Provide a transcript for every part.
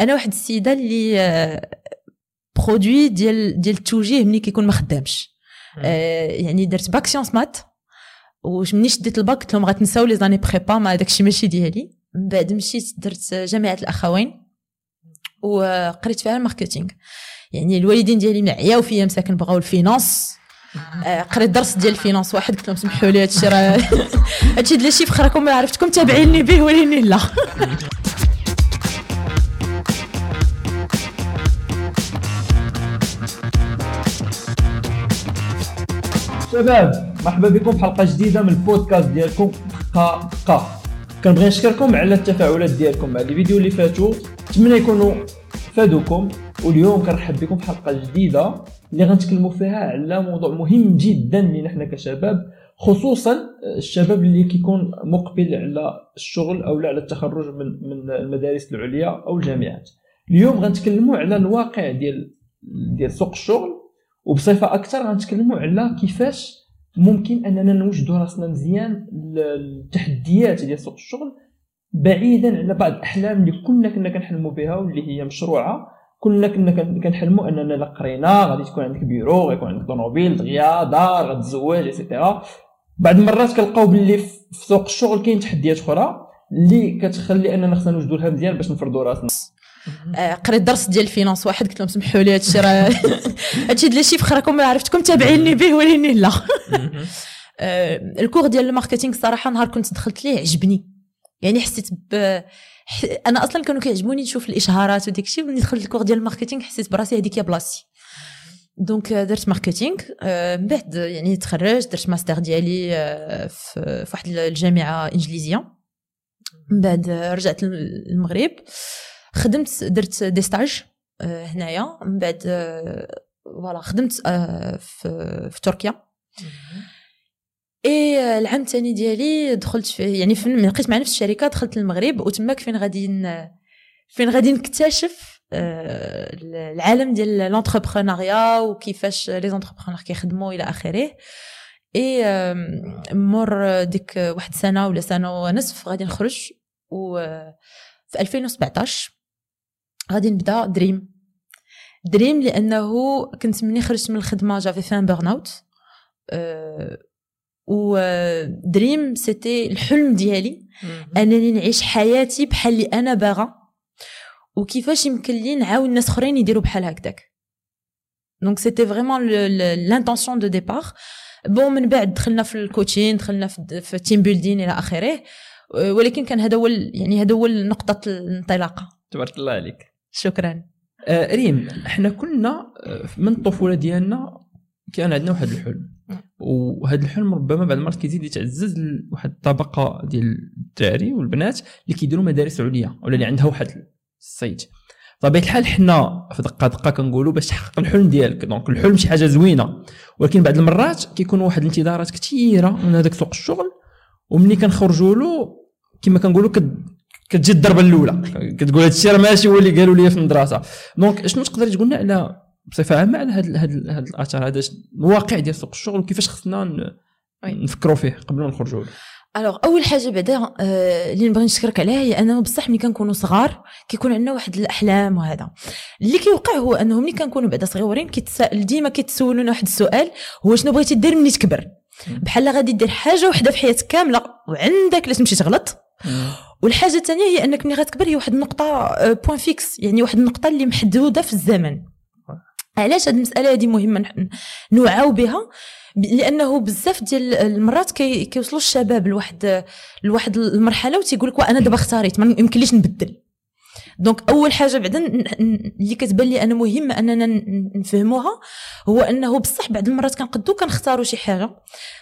أنا واحد السيدة اللي produit ديال ديال التوجيه ملي كيكون ما خدامش. آه، يعني درت bac sciences maths ومني شديت الباك قلت لهم غتنساو les années prépa ما داكشي ماشي ديالي. من بعد مشيت درت جامعة الأخوين وقريت فيها ال marketing يعني الوالدين ديالي معياو فيا مساكن بغاو ال finance آه، قريت درس ديال ال finance واحد قلت لهم سمحوا لي هادشي راه هادشي ديال ال chiffres راكم ما عرفتكم تابعيني به وليني لا. شباب مرحبا بكم في حلقة جديدة من البودكاست ديالكم قا قا كنبغي نشكركم على التفاعلات ديالكم مع الفيديو اللي فاتوا نتمنى يكونوا فادوكم. واليوم كنرحب بكم في حلقة جديدة اللي غنتكلموا فيها على موضوع مهم جدا لنا حنا كشباب خصوصا الشباب اللي كيكون مقبل على الشغل أو على التخرج من من المدارس العليا أو الجامعات. اليوم غنتكلموا على الواقع ديال ديال سوق الشغل. وبصفة أكثر غنتكلموا على كيفاش ممكن أننا نوجدوا راسنا مزيان التحديات ديال سوق الشغل بعيدا على بعض الأحلام اللي كنا كنا كنحلموا بها واللي هي مشروعة. كنا كنا كنحلموا أننا لا قرينا غادي تكون عندك بيرو غيكون عندك طوموبيل دغيا دار غتزوج ايتترا بعض المرات كنلقاو باللي في سوق الشغل كاين تحديات أخرى اللي كتخلي أننا خصنا نوجدوا لها مزيان باش نفرضوا راسنا. قريت درس ديال ال finance واحد قلت لهم سمحوا لي هادشي راه هادشي ديال ال chiffres راكم ما عرفتكم تابعيني به وليني لا. آه، ال cours ديال ال marketing الصراحه نهار كنت دخلت ليه عجبني. يعني حسيت ب أنا أصلا كانوا كيعجبوني نشوف الإشهارات وديك الشيء ملي دخلت ال cours ديال ال marketing حسيت براسي هذيك هي بلاصتي donc درت marketing من بعد يعني تخرجت درت ماستر ديالي في واحد الجامعة إنجليزية. من بعد رجعت للمغرب. خدمت درت des stages آه، هنايا. من بعد آه، voilà خدمت آه، في, في تركيا. إي العام الثاني ديالي دخلت في يعني فين لقيت مع نفس الشركة دخلت للمغرب. وتماك فين غادي فين غادي نكتشف العالم ديال l'entrepreneuriat وكيفاش les entrepreneurs كيخدموا إلى آخره. إي مور ديك واحد سنة ولا سنة ونصف غادي نخرج. و في 2017 غادي نبدا Dream. Dream لأنه كنت مني خرجت من الخدمة j'avais fait un burn out أه و Dream c'était الحلم ديالي. أنني نعيش حياتي بحال اللي أنا باغا. وكيفاش يمكن لي نعاون ناس أخرين يديروا بحال هكذاك donc c'était vraiment l'intention de départ bon من بعد دخلنا في ال coaching دخلنا في ال team building إلى آخره. ولكن كان هذا هو يعني هذا هو نقطة الانطلاقة. تبارك الله عليك. شكرا. آه ريم إحنا كنا آه، من الطفوله ديالنا كان عندنا واحد الحلم. وهذا الحلم ربما بعد المرات كيزيد يتعزز لواحد الطبقة ديال الدراري والبنات اللي كيديروا مدارس عليا ولا اللي عندها واحد الصيت بطبيعه الحال حنا في دقة دقة كنقولوا باش تحقق الحلم ديالك. donc الحلم شي حاجة زوينة. ولكن بعض المرات كيكون واحد الانتظارات كثيره من هذاك سوق الشغل ومني كنخرجوا له كما كنقولوا كتجي الضربة الأولى. كتقول هذا الشيء راه ماشي هو اللي قالوا لي في المدرسة. donc شنو تقدر تقول لنا على بصفة عامة على هذا هذا الاثر هذا الواقع ديال سوق الشغل وكيفاش خصنا نفكروا فيه قبل ما نخرجوا. له alors أول حاجة بعدا آه، اللي نبغي نشكرك عليها هي انه بصح ملي كنكونوا صغار كيكون عندنا واحد الأحلام وهذا. اللي كيوقع هو انه ملي كنكونوا بعدا صغيورين كيتسائل ديما كيتسولونا واحد السؤال هو شنو بغيتي دير ملي تكبر؟ بحال غادي دير حاجة وحدة في حياتك كاملة وعندك لا تمشي تغلط. والحاجة الثانية هي أنك ملي غتكبر هي واحد النقطة point آه، fixe يعني واحد النقطة اللي محدودة في الزمن. علاش هذه المسألة هذه مهمة نوعاو بها؟ لأنه بزاف ديال المرات كي كيوصلوا الشباب لواحد لواحد المرحلة وتيقول لك أنا دابا اختاريت ما يمكنليش نبدل. دونك أول حاجة بعدا اللي كتبان لي أنا مهمه أننا نفهموها هو أنه بصح بعض المرات كنقدو كنختاروا شي حاجة.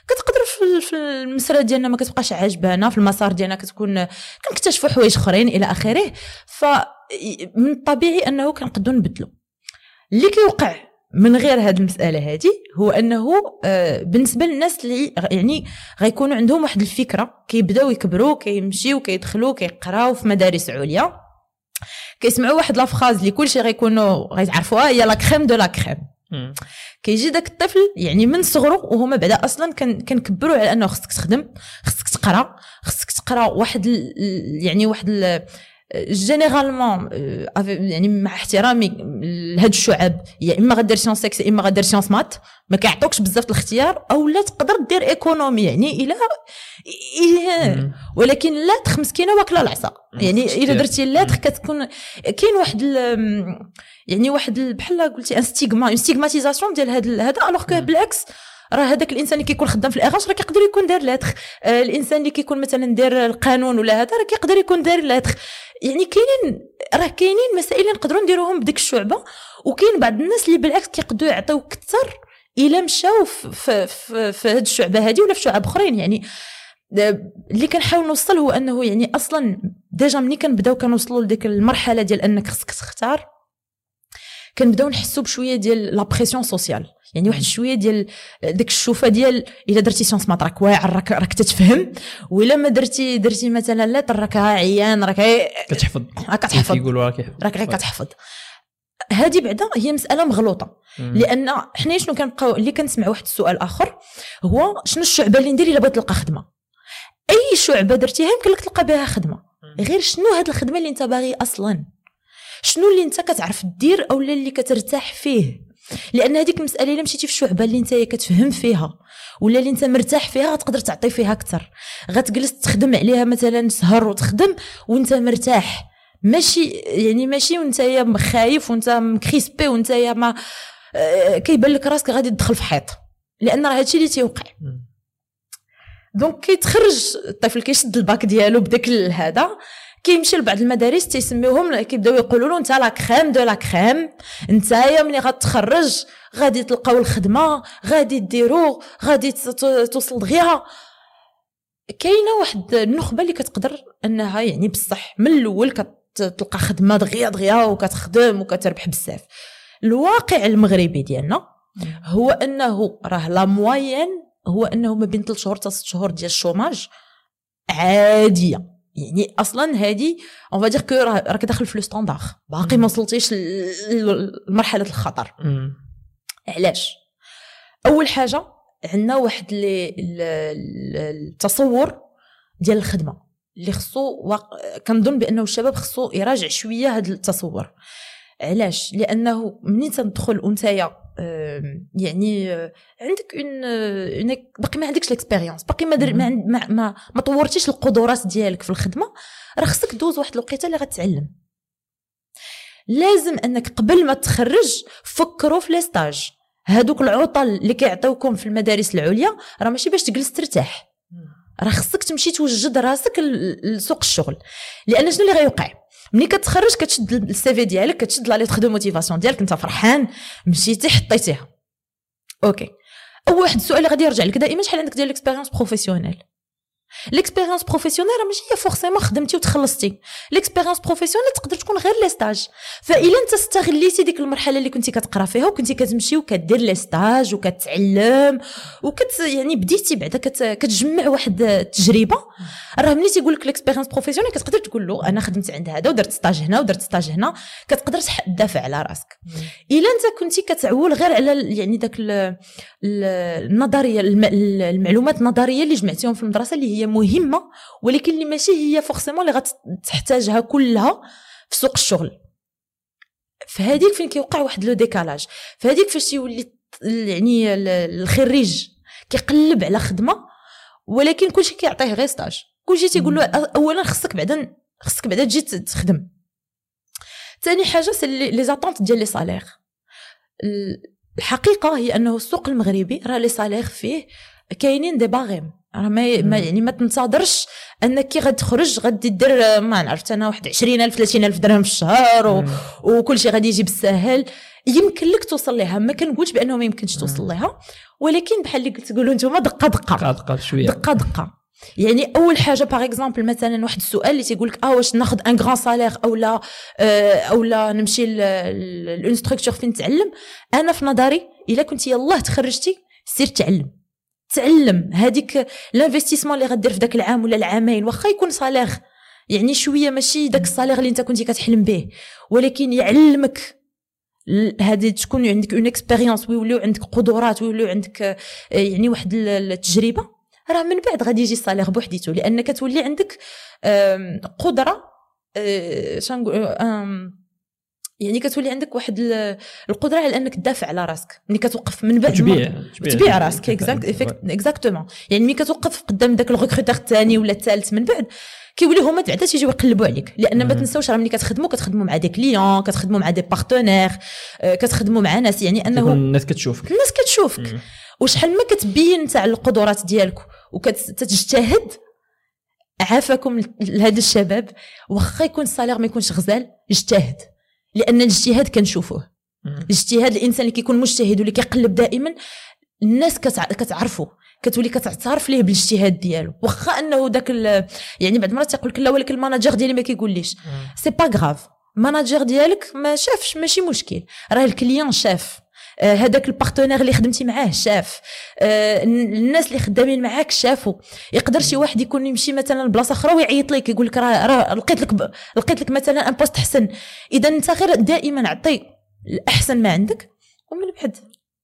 كتقدر في المسرى ديالنا ما كتبقاش عاجبانا في المسار ديالنا كتكون كنكتشفوا حوايج أخرين إلى آخره فمن الطبيعي أنه كنقدو نبدلو. اللي كيوقع من غير هذه المسألة هذه هو أنه آه، بالنسبة للناس اللي يعني غيكونوا عندهم واحد الفكرة كيبداو يكبروا كيمشيو كيدخلوا كيقراو في مدارس عليا. كيسمعوا واحد la phrase اللي كلشي غيكونوا غيتعرفوها هي la crème de la crème كيجي داك الطفل يعني من صغره وهما بعدا أصلا كنكبروا على أنه خصك تخدم خصك تقرأ خصك تقرأ واحد يعني واحد généralement يعني مع احترامي لهاد الشعب يا إما غدير sciences ex يا إما غدير sciences maths ما كيعطوكش بزاف الاختيار أو لا تقدر دير économie يعني إلى ولكن لا مسكينة واكلة العصا. يعني الا درتي لا كتكون كاين واحد يعني واحد بحال قلتي un stigma une stigmatisation ديال هذا هذا alors que بالعكس راه هذاك الإنسان اللي كيكون خدام في ال RH راه كيقدر يكون دار lettres آه الإنسان اللي كيكون مثلا دار القانون ولا هذا راه كيقدر يكون دار l'art يعني كاينين راه كاينين مسائل اللي نقدروا نديروهم بديك الشعبة وكاين بعض الناس اللي بالعكس كيقدروا يعطيو أكثر إلا مشاو في في, في هذه الشعبة هذه ولا في شعب أخرين. يعني اللي كنحاول نوصل هو أنه يعني أصلا déjà ملي كنبداو كنوصلوا لديك المرحلة ديال أنك خصك تختار. كنبداو نحسوا بشوية ديال la pression sociale يعني واحد شوية ديال ديك الشوفة ديال إلا درتي sciences maths راك واعر راك راك تتفهم. ولا ما درتي درتي مثلا لا راك عيان راك كتحفظ. راك كتحفظ. يقولوا راك راك غير كتحفظ. هذه بعدا هي مسألة مغلوطة. لأن حنا شنو كنبقاو اللي كنسمع واحد السؤال آخر هو شنو الشعبة اللي ندير إلا بغيت نلقى خدمة؟ أي شعبة درتيها يمكن لك تلقى بها خدمة. غير شنو هاد الخدمة اللي أنت باغي أصلا؟ شنو اللي انت كتعرف دير أو اللي كترتاح فيه؟ لأن هذيك المساله إلا مشيتي في الشعبه اللي انت كتفهم فيها ولا اللي انت مرتاح فيها غتقدر تعطي فيها أكثر. غتجلس تخدم عليها مثلا سهر وتخدم وانت مرتاح. ماشي يعني ماشي وانت خايف وانت مcrispé وانت ما آه، كيبان لك راسك غادي تدخل في حيط. لأن راه هادشي اللي تيوقع. donc كيتخرج الطفل كيشد الباك ديالو بداك هذا. كيمشي لبعض المدارس تيسميوهم كيبداو يقولوا له انت la crème de la crème نتايا ملي غتخرج غادي تلقاو الخدمة غادي ديرو غادي توصل دغيا. كاينة واحد النخبة اللي كتقدر أنها يعني بصح من الأول كتلقى خدمة دغيا دغيا وكتخدم وكتربح بزاف. الواقع المغربي ديالنا هو أنه راه la moyenne هو أنه ما بين 3 شهور حتى 6 شهور ديال ال chômage عادية. يعني أصلا هذه on va dire que راك داخل في le standard. باقي ما وصلتيش لمرحلة الخطر. علاش؟ أول حاجة عندنا واحد التصور ديال الخدمة اللي خصو وق... كنظن بأنه الشباب خصو يراجع شوية هذا التصور. علاش؟ لأنه منين تدخل وانتيا يعني آه، عندك un آه، باقي ما عندكش ال expérience باقي ما, ما, ما ما طورتيش القدرات ديالك في الخدمة راه خصك دوز واحد الوقيته اللي غتعلم. لازم انك قبل ما تخرج فكروا في les stages هادوك العطل اللي كيعطيوكم في المدارس العليا راه ماشي باش تجلس ترتاح. راه خصك تمشي توجد راسك لسوق الشغل. لأن شنو اللي غيوقع؟ ملي كتخرج كتشد ال CV ديالك كتشد la lettre de motivation ديالك انت فرحان مشيتي حطيتيها. OK. أول واحد السؤال اللي غادي يرجع لك دائما شحال عندك ديال ال expérience professionnelle l'expérience professionnelle ماشي هي forcément خدمتي وتخلصتي. l'expérience professionnelle تقدر تكون غير les stages فاذا أنت استغليتي ديك المرحلة اللي كنتي كتقرا فيها وكنتي كتمشي وكدير les stages وكتعلم وكت يعني بديتي بعدا كت كتجمع واحد التجربة. راه ملي تيقول لك l'expérience professionnelle كتقدر تقول له أنا خدمت عند هذا ودرت stage هنا ودرت stage هنا. كتقدر تدافع على راسك. إلا أنت كنتي كتعول غير على يعني داك النظريه المعلومات النظرية اللي جمعتيهم في المدرسة اللي هي مهمة ولكن اللي ماشي هي forcément اللي غتحتاجها كلها في سوق الشغل. فهذيك فين كيوقع واحد le décalage؟ فهذيك فاش يولي يعني الخريج كيقلب على خدمة ولكن كلشي كيعطيه غير stage كلشي تيقول له اولا خصك بعدا خصك بعدا تجي تخدم. ثاني حاجة c'est les attentes ديال les salaires الحقيقة هي أنه السوق المغربي راه les salaires فيه كاينين des barèmes ما, ما يعني ما تنتظرش انك كي غتخرج غادي دير ما نعرفت أنا واحد 20000 30000 درهم في الشهر و... وكل شيء غادي يجي بالساهل يمكن لك توصل لها ما كنقولش بانه ما يمكنش توصل لها ولكن بحال اللي قلت تقولوا أنتم دقة دقة. دقة دقة شوية. دقة دقة. يعني أول حاجة par exemple مثلا واحد السؤال اللي تيقول لك آه واش ناخذ un grand salaire أو لا آه أو لا نمشي ل une structure فين نتعلم أنا في نظري إلا كنت يلاه تخرجتي سير تعلم. تعلم هذيك ال investissement اللي غدير في ذاك العام ولا العامين واخا يكون salaire يعني شوية ماشي داك ال salaire اللي انت كنتي كتحلم به. ولكن يعلمك هذه تكون عندك une expérience ويوليو عندك قدرات ويوليو عندك آه، يعني واحد التجربة. راه من بعد غادي يجي ال salaire بوحديته لأن كتولي عندك قدرة آه، شنقول يعني كتولي عندك واحد ال- القدرة على أنك تدافع على راسك. ملي كتوقف من بعد تبيع تبيع راسك exactement يعني ملي كتوقف قدام داك ال recruteur الثاني ولا الثالث من بعد كيولي هما بعدا تيجيو يقلبوا عليك. لأن ما. تنساوش راه ملي كتخدموا كتخدموا مع des clients كتخدموا مع des partenaires كتخدموا مع ناس. يعني أنه الناس كتشوفك. الناس كتشوفك. وشحال ما كتبين على القدرات ديالك وكتجتهد عافاكم لهذا الشباب. واخا يكون ال salaire ما يكونش غزال اجتهد. لأن الاجتهاد كنشوفوه. الاجتهاد الإنسان اللي كيكون مجتهد واللي كيقلب دائما الناس كتع... كتعرفو كتولي كتعترف ليه بالاجتهاد ديالو. واخا أنه داك ال... يعني بعض المرات تيقول لك لا ولكن ال manager ديالي ما كيقوليش. c'est pas grave ديالك ما شافش ماشي مشكل. راه ال client شاف. هذاك partenaire اللي خدمتي معاه شاف. آه، الناس اللي خدامين معاك شافوا يقدر شي واحد يكون يمشي مثلا لبلاصة أخرى ويعيط لك يقول لك راه لقيت لك. لقيت لك مثلا un poste حسن. اذا أنت غير دائما عطي الأحسن ما عندك ومن بعد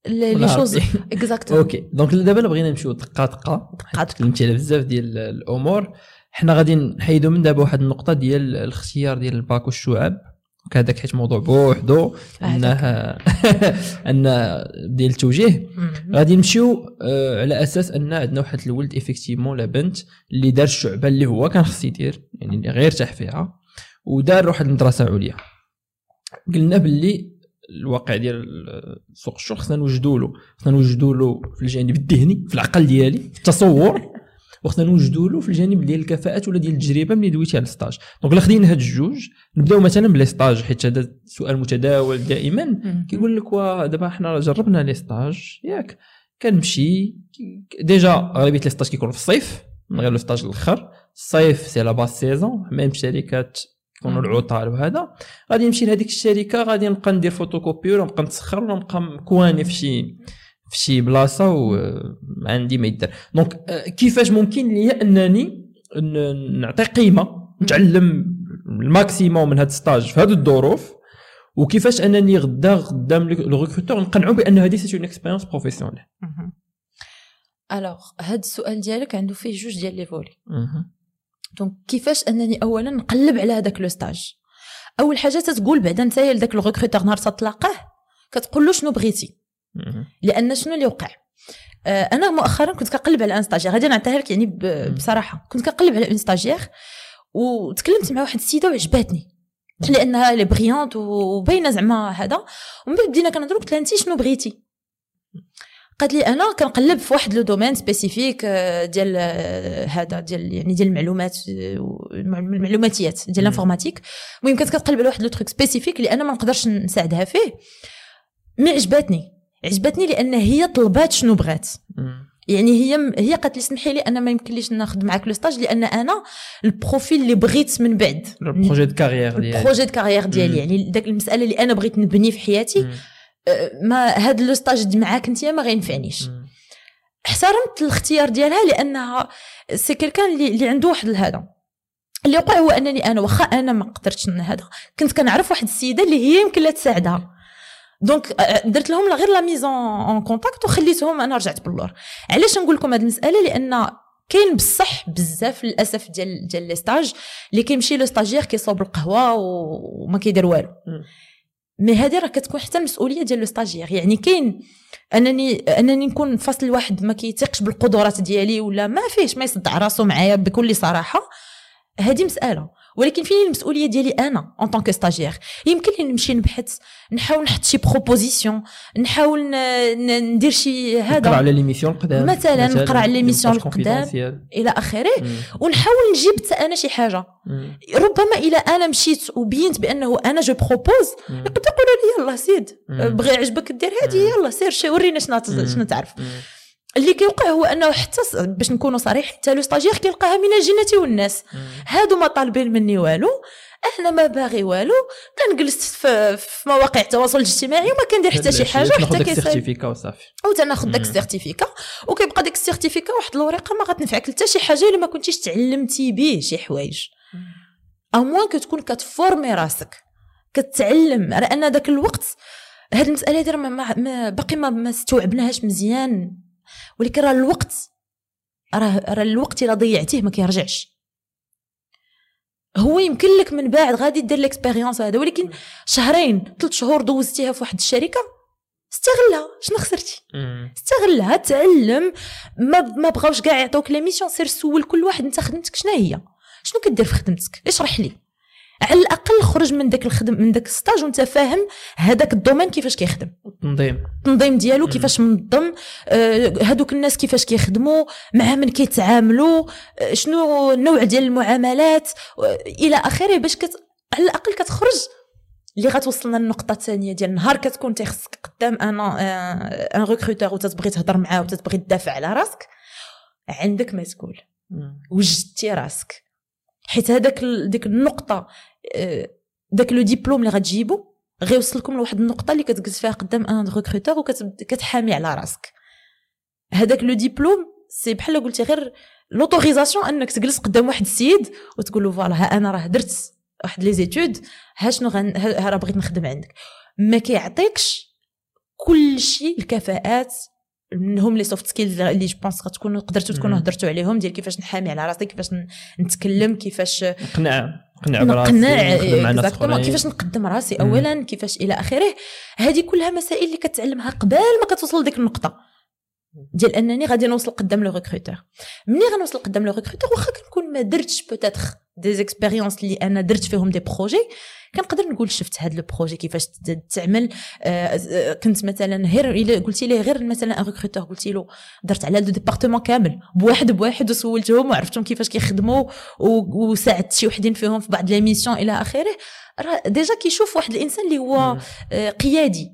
les choses. exactement OK. donc دابا بغينا نمشيو دقة دقة. دقة. تكلمتي على بزاف ديال الأمور. حنا غادي نحيدو من دابا واحد النقطة ديال الاختيار ديال الباك والشعب. هذاك حيت موضوع بوحدو انه إن ديال التوجيه غادي نمشيو آه، على أساس أن عندنا واحد الولد effectivement ولا بنت اللي دار الشعبة اللي هو كان خص يدير يعني اللي غير ارتاح فيها ودار واحد المدرسة عليا. قلنا باللي الواقع ديال سوق الشغل خصنا نوجدوا له خصنا نوجدوا له في الجانب الذهني في العقل ديالي في التصور. وخصنا نوجدوا له في الجانب ديال الكفاءات ولا ديال التجربة ملي دويتي على ال stage. donc الا خدينا هاد الجوج نبداو مثلا ب les stages حيت هذا سؤال متداول دائما. كيقول لك دابا حنا جربنا les stages ياك. كنمشي déjà اغلبيه les stages كيكونوا في الصيف من غير le stage الأخر. الصيف c'est la basse saison même الشركات كيكونوا مم. العطل وهذا. غادي نمشي لهذيك الشركة غادي نبقى ندير فوتوكوبي ولا نبقى نتسخر ولا نبقى مكوانسي في شي في شي بلاصه وعندي ما يدار. donc آه، كيفاش ممكن ليا أنني نعطي قيمة نتعلم ال maximum من هذا ال stage في هذه الظروف وكيفاش أنني غدا قدام le recruteur نقنعو بأن هذه c'est une expérience professionnelle alors هاد السؤال ديالك عنده فيه جوج ديال les volets. donc كيفاش أنني اولا نقلب على هذاك le stage أول حاجة تتقول بعدا انت لذاك ال recruteur نهار تتلاقاه كتقول له شنو بغيتي؟ لأن شنو اللي وقع آه، أنا مؤخرا كنت كنقلب على un stagiaire. غادي نعطيها لك يعني بصراحة. كنت كنقلب على un stagiaire وتكلمت مع واحد السيدة وعجباتني. لأنها elle est brillante وباينة زعما هذا. ومن بعد بدينا كنهضروا قلت لها انت شنو بغيتي؟ قالت لي أنا كنقلب في واحد le domaine spécifique آه، ديال آه، هذا ديال يعني ديال المعلومات المعلوماتيات ديال. ال informatique. المهم كانت كتقلب على واحد le truc spécifique اللي أنا ما نقدرش نساعدها فيه. mais عجباتني. عجبتني لأن هي طلبات شنو بغات. يعني هي هي قالت لي سمحي لي أنا ما يمكنليش ناخذ معاك le stage لأن أنا ال profil اللي بغيت من بعد. ال projet de carrière ديالي. ال projet de carrière. ديالي يعني داك المسألة اللي أنا بغيت نبني في حياتي أه، ما هاد le stage معاك أنت ما غينفعنيش. احترمت الاختيار ديالها لأنها c'est quelqu'un اللي, اللي عنده واحد هذا اللي وقع هو أنني أنا واخا أنا ما قدرتش هذا كنت كنعرف واحد السيدة اللي هي يمكن لا تساعدها. donc درت لهم غير la mise en contact وخليتهم أنا رجعت باللور علاش نقول لكم هذه المسألة؟ لأن كاين بصح بزاف للأسف ديال ديال les stages اللي كيمشي le stagiaire كيصوب القهوة وما كيدير والو. mais هذه راه كتكون حتى المسؤولية ديال le stagiaire. يعني كاين أنني أنني نكون فصل واحد ما كيثيقش بالقدرات ديالي ولا ما فيهش ما يصدع راسو معايا بكل صراحة. هذه مسألة. ولكن فين المسؤولية ديالي أنا en tant que stagiaire يمكن لي نمشي نبحث نحاول نحط شي propositions نحاول ندير شي نقرأ هذا على les missions القدام مثلاً نقرأ على les missions القدام. إلى آخره. ونحاول نجيب حتى أنا شي حاجة مم. ربما إلى أنا مشيت وبينت بأنه أنا je propose مم. يقدر يقولوا لي يلا سيد. بغي عجبك دير هذه. يلا سير ورينا شنو شنو تعرف مم. اللي كيوقع هو أنه حتى باش نكونوا صريح حتى le stagiaire كيلقاها من الجنة والناس. هادو ما طالبين مني والو أنا ما باغي والو كنجلس في, في مواقع التواصل الاجتماعي وما كندير حتى شي حاجة حتى ال certificat وصافي. أو تناخذ داك. ال certificat وكيبقى داك ال certificat واحد الورقة ما غتنفعك حتى شي حاجة إلا ما كنتيش تعلمتي به شي حوايج. au moins كتكون كتفورمي راسك كتعلم. لأن داك الوقت هاد المسألة ما- باقي ما, ما استوعبناهاش مزيان. ولكن راه الوقت راه راه الوقت إلا ضيعتيه ما كيرجعش. هو يمكن لك من بعد غادي دير l'expérience هذا ولكن شهرين ثلاث شهور دوزتيها في واحد الشركة استغلها. شنو خسرتي؟ استغلها تعلم. ما ما بغاوش كاع يعطوك les missions سير سول كل واحد أنت خدمتك شنو هي؟ شنو كدير في خدمتك؟ اشرح لي. على الأقل خرج من داك الخدم من داك ال stage وانت فاهم هذاك ال domaine كيفاش كيخدم. التنظيم. التنظيم ديالو كيفاش منظم آه، هادوك الناس كيفاش كيخدموا مع من كيتعاملوا آه، شنو النوع ديال المعاملات آه، إلى آخره باش كت على الأقل كتخرج اللي غتوصلنا للنقطة الثانية ديال النهار كتكون تيخصك قدام أنا un recruteur وتتبغي تهضر معاه وتتبغي تدافع على راسك عندك مسؤول. وجدتي راسك. حيت هذاك ديك النقطة داك le diplôme اللي غتجيبو غيوصلكم لواحد النقطة اللي كتجلس فيها قدام un recruteur وكتحامي على راسك. هذاك le diplôme c'est بحال قلتي غير l'autorisation انك تجلس قدام واحد السيد وتقول له voilà ها أنا راه درت واحد les études ها شنو غن... ها راه بغيت نخدم عندك. ما كيعطيكش كل شيء الكفاءات منهم les soft skills اللي je pense غتكونوا قدرتوا تكونوا هضرتوا عليهم ديال كيفاش نحامي على راسي كيفاش نتكلم كيفاش نقنع نقنع براسي كيفاش نقدم راسي اولا كيفاش إلى آخره. هذه كلها مسائل اللي كتعلمها قبل ما كتوصل لديك النقطة. ديال انني غادي نوصل قدام le recruteur. ملي غنوصل قدام le recruteur واخا كنكون ما درتش peut-être des expériences اللي أنا درت فيهم des projets كنقدر نقول شفت هذا ال projet كيفاش تعمل. آه كنت مثلا غير إلا قلتي ليه غير مثلا un recruteur قلتي له درت على département كامل بواحد بواحد وسولتهم وعرفتهم كيفاش كيخدموا وساعدت شي وحدين فيهم في بعض les missions إلى آخره. راه déjà كيشوف واحد الإنسان اللي هو آه قيادي.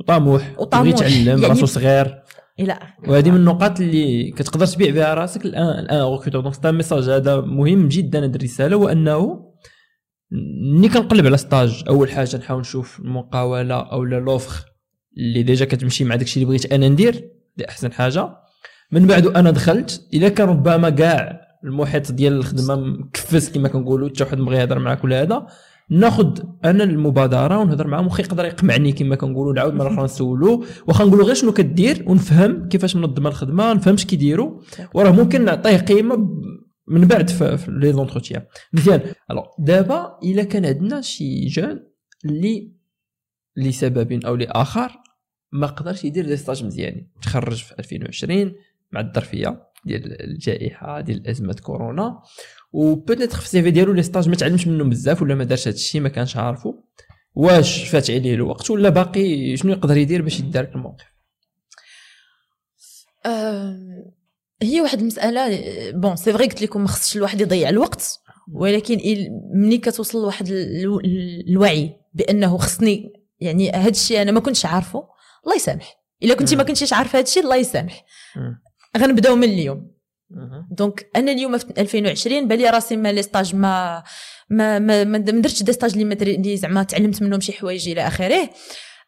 وطموح. وطموح. يتعلم يعني راسو صغير. إلى وهذه من النقاط اللي كتقدر تبيع بها راسك. الآن الآن recruteur donc c'est un message هذا مهم جدا هذه الرسالة هو انه ملي كنقلب على stage أول حاجة نحاول نشوف المقاولة أو l'offre اللي déjà كتمشي مع داكشي اللي بغيت أنا ندير دي أحسن حاجة. من بعد أنا دخلت اذا كان ربما كاع المحيط ديال الخدمة مكفس كما كنقولوا حتى واحد بغى يهضر معاك ولا هذا. ناخذ أنا المبادرة ونهضر معاه واخا يقدر يقمعني كما كنقولوا نعاود مرة أخرى نسولو. واخا نقولوا غير شنو كدير ونفهم كيفاش منظمه الخدمة نفهم اش كيديروا وراه ممكن نعطيه قيمة من بعد في les entretiens. مزيان. Alors دابا إلا كان عندنا شي jeune اللي لسبب أو لاخر ما قدرش يدير des stages مزيانين. تخرج في 2020 مع الظرفية ديال الجائحة ديال أزمة كورونا. و peut-être في ال CV ديالو les stages ما تعلمش منه بزاف ولا ما دارش هذا الشيء ما كانش عارفه واش فات عليه الوقت ولا باقي شنو يقدر يدير باش يدارك الموقف؟ هي واحد المسألة bon c'est vrai قلت لكم ما خصش الواحد يضيع الوقت ولكن ملي كتوصل لواحد الوعي بأنه خصني يعني هذا الشيء أنا ما كنتش عارفه الله يسامح. إلا كنتي ما كنتيش عارفة هذا الشيء الله يسامح. غنبداو من اليوم. donc أنا اليوم في 2020 بالي راسي ما les stages ما ما ما, ما درتش des stages اللي اللي زعما تعلمت منهم شي حوايج إلى اخره.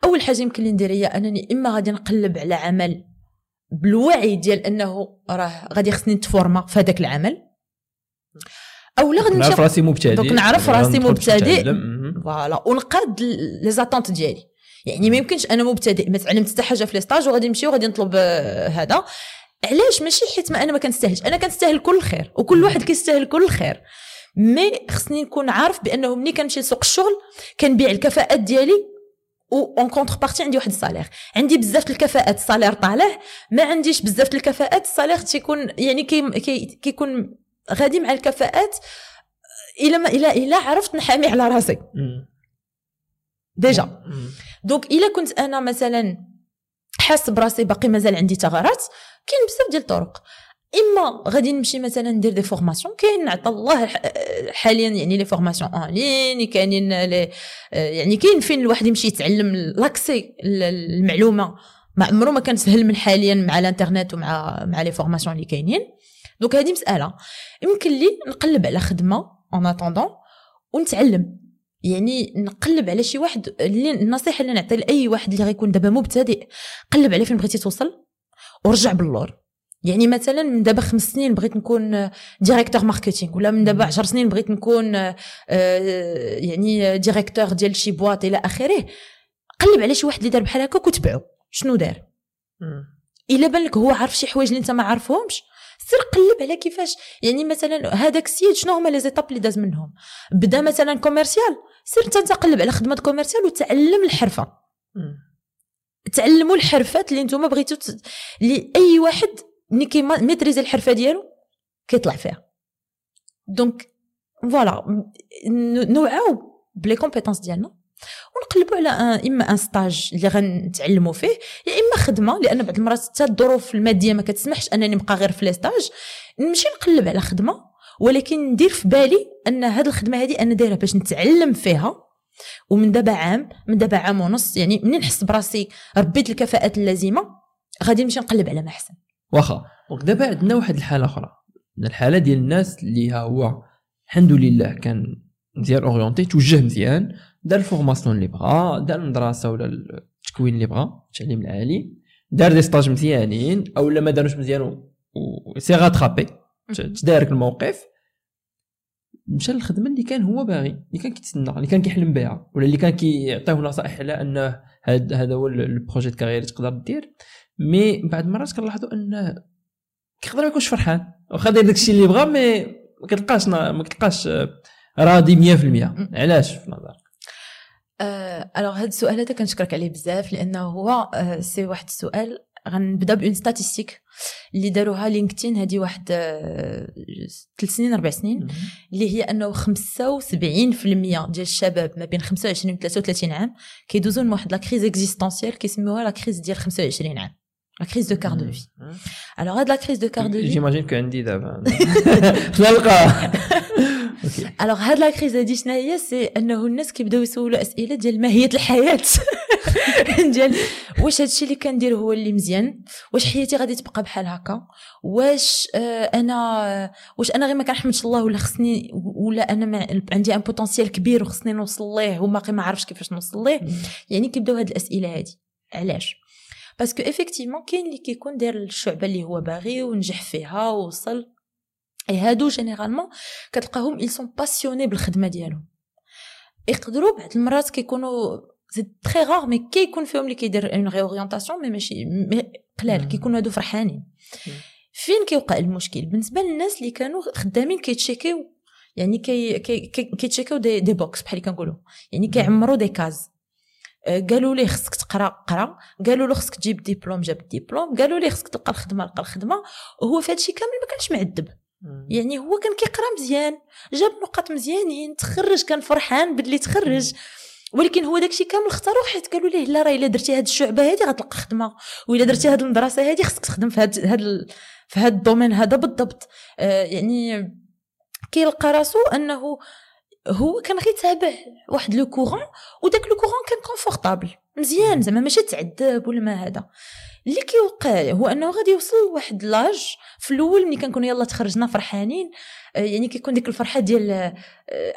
اول حاجة يمكن لي ندير هي انني اما غادي نقلب على عمل بالوعي ديال انه راه غادي خصني نت forma في هذاك العمل. أو لا غادي نعرف راسي مبتدئ. donc نعرف راسي مبتدئ. voilà. ونقاد les attentes ديالي. يعني ما يمكنش أنا مبتدئ ما تعلمت حتى حاجة في les stages وغادي نمشي وغادي نطلب آه، هذا. علاش؟ ماشي حيت ما أنا ما كنستاهلش. أنا كنستاهل كل خير وكل واحد كيستاهل كل خير. mais خصني نكون عارف بأنه ملي كنمشي لسوق الشغل كنبيع الكفاءات ديالي و en contrepartie عندي واحد ال salaire. عندي بزاف الكفاءات ال salaire طالع ما عنديش بزاف الكفاءات ال salaire تيكون يعني كي كي كيكون غادي مع الكفاءات إلا ما إلا إلا عرفت نحامي على راسي. déjà. donc إلا كنت أنا مثلا حاس براسي باقي مازال عندي ثغرات كاين بزاف ديال الطرق. إما غادي نمشي مثلا ندير des formations كاين عطا الله حاليا يعني les formations en ligne كاينين يعني كاين فين الواحد يمشي يتعلم l'accès المعلومه ما عمره ما كان سهل من حاليا مع الإنترنت ومع مع les formations اللي كاينين. donc هذه مسألة. يمكن لي نقلب على خدمة en attendant ونتعلم. يعني نقلب على شي واحد اللي النصيحة اللي نعطي لأي واحد اللي غيكون دابا مبتدئ. قلب على فين بغيتي توصل؟ ورجع باللور. يعني مثلا من دابا خمس سنين بغيت نكون directeur marketing ولا من دابا عشر سنين بغيت نكون آه، يعني directeur ديال شي boîte إلى آخره. قلب على شي واحد اللي دار بحال هكاك وتبعو. شنو دار؟ إلا بان لك هو عارف شي حوايج اللي أنت ما عارفهمش سير قلب على كيفاش. يعني مثلا هذاك السيد شنو هما les étapes اللي داز منهم؟ بدا مثلا commercial سير انت تقلب على خدمة commercial وتعلم الحرفة. تعلموا الحرفات اللي نتوما بغيتو. اللي أي واحد ملي كي maîtriser الحرفة ديالو كيطلع فيها. donc voilà نوعاو ب les compétences ديالنا. ونقلبوا على ان إما un stage اللي غنتعلموا فيه يا إما خدمة لأن بعض المرات حتى الظروف المادية ما كتسمحش أنني نبقى غير في les stages نمشي نقلب على خدمة ولكن ندير في بالي أن هذه الخدمة هذه أنا دايرها باش نتعلم فيها. ومن دابا عام من دابا عام ونص يعني منين نحس براسي ربيت الكفاءات اللازمة غادي نمشي نقلب على ما احسن واخا دابا عندنا واحد الحالة أخرى. الحالة ديال الناس اللي ها هو الحمد لله كان مزيان orienté توجه مزيان دار ال formation اللي بغا دار المدرسة ولا التكوين اللي بغا التعليم العالي دار des stages مزيانين أو لا ما داروش مزيان و s'est rattrapé تدارك الموقف. مشى للخدمه اللي كان هو باغي اللي كان كيتسنى اللي كان كيحلم بها ولا اللي كان كيعطيه نصائح على أنه هذا هذا هو ال projet carrière تقدر دير. mais بعد مرات كنلاحظوا ان كيقدر ما يكونش فرحان. واخا داير داكشي اللي بغا mais ما كتلقاش ما كتلقاش راضي 100% علاش في نظرك Alors هذا السؤال هذا كنشكرك عليه بزاف لأنه هو c'est واحد السؤال غنبدأ par une statistique اللي داروها لينكدين هذه واحد ثلاث سنين أربع سنين. اللي هي أنه 75% ديال الشباب ما بين 25 و 33 عام كيدوزو من واحد la crise existentielle كيسميوها la crise ديال 25 عام la crise du quart de vie alors هاد la crise du quart de vie j'imagine كو عندي دابا. نلقى alors هاد la crise هي c'est أنه الناس كيبداو يسولوا أسئلة ديال ماهية الحياة. ديال واش هادشي اللي كندير هو اللي مزيان؟ واش حياتي غادي تبقى بحال هكا؟ واش آه أنا واش أنا غير ما كنحمدش الله ولا خصني ولا أنا عندي un potentiel كبير وخصني نوصل ليه وما ما عرفتش كيفاش نوصل ليه. يعني كيبداو هاد الأسئلة هادي. علاش؟ parce que effectivement كاين اللي كيكون داير الشعبة اللي هو باغي ونجح فيها ووصل. et هادو généralement كتلقاهم ils sont passionnés بالخدمة ديالهم. يقدروا بعض المرات كيكونوا c'est très rare mais كيكون فيهم اللي كيدير une réorientation mais ماشي قلال كيكونوا هادو فرحانين. فين كيوقع المشكل؟ بالنسبة للناس اللي كانوا خدامين كي checkيو يعني كي كيتشيكيو دي, دي بوكس بحال كنقولوا يعني كيعمروا des cases قالوا ليه خصك تقرا قرا. قالوا له خصك تجيب ديبلوم جاب ديبلوم قالوا ليه خصك تلقى الخدمة لقى الخدمة. وهو في هادشي كامل ما كانش معذب. يعني هو كان كيقرا مزيان جاب نقاط مزيانين تخرج كان فرحان باللي تخرج. ولكن هو داكشي كامل اختارو حيت قالوا ليه لا راه إلا درتي هاد الشعبة هادي غتلقى خدمة وإلا درتي هاد المدرسة هادي خصك تخدم في هاد هاد في هاد ال domaine هذا بالضبط. آه يعني كيلقى راسو أنه هو كان غير تابع واحد le courant وداك le courant كان confortable مزيان زعما ماشي تعذب ولا ما هذا. اللي كيوقع هو أنه غادي يوصل لواحد l'âge في الأول ملي كنكونوا يلا تخرجنا فرحانين. يعني كيكون ديك الفرحة ديال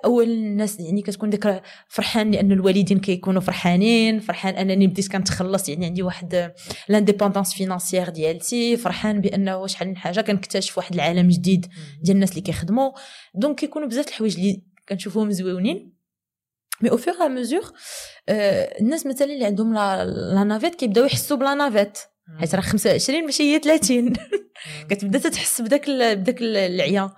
أول الناس يعني كتكون ديك فرحان لأن الوالدين كيكونوا فرحانين فرحان أنني بديت كنتخلص يعني عندي واحد l'indépendance financière ديالتي فرحان بأنه شحال من حاجة كنكتشف واحد العالم جديد ديال الناس اللي كيخدموا. donc كيكونوا بزاف الحوايج اللي كنشوفوهم زويونين mais au fur et à mesure الناس مثلا اللي عندهم la navette كيبداو يحسوا ب la navette. حيت راه 25 ماشي هي 30 كتبدا تتحس بداك بداك العيا.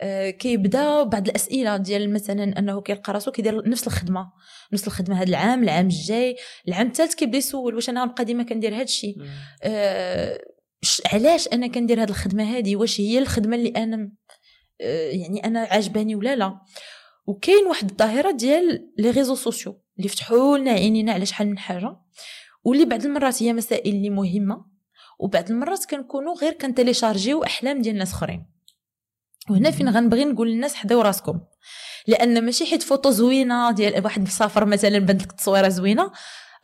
آه كيبدا بعض الأسئلة ديال مثلا أنه كيلقى راسو كيدير نفس الخدمة. نفس الخدمة هذا العام العام الجاي. العام الثالث كيبدا يسول واش أنا غنبقى ديما كندير هذا الشيء. آه علاش أنا كندير هذه الخدمة هذه واش هي الخدمة اللي أنا آه يعني أنا عاجباني ولا لا؟ وكاين واحد الظاهرة ديال les réseaux sociaux. اللي فتحوا لنا عينينا على شحال من حاجة. واللي بعض المرات هي مسائل اللي مهمة وبعض المرات كنكونوا غير كن téléchargeيو أحلام ديال ناس أخرين. وهنا فين غنبغي نقول للناس حضيو راسكم. لأن ماشي حيت فوطو زوينة ديال واحد مسافر مثلا بانت لك التصويره زوينة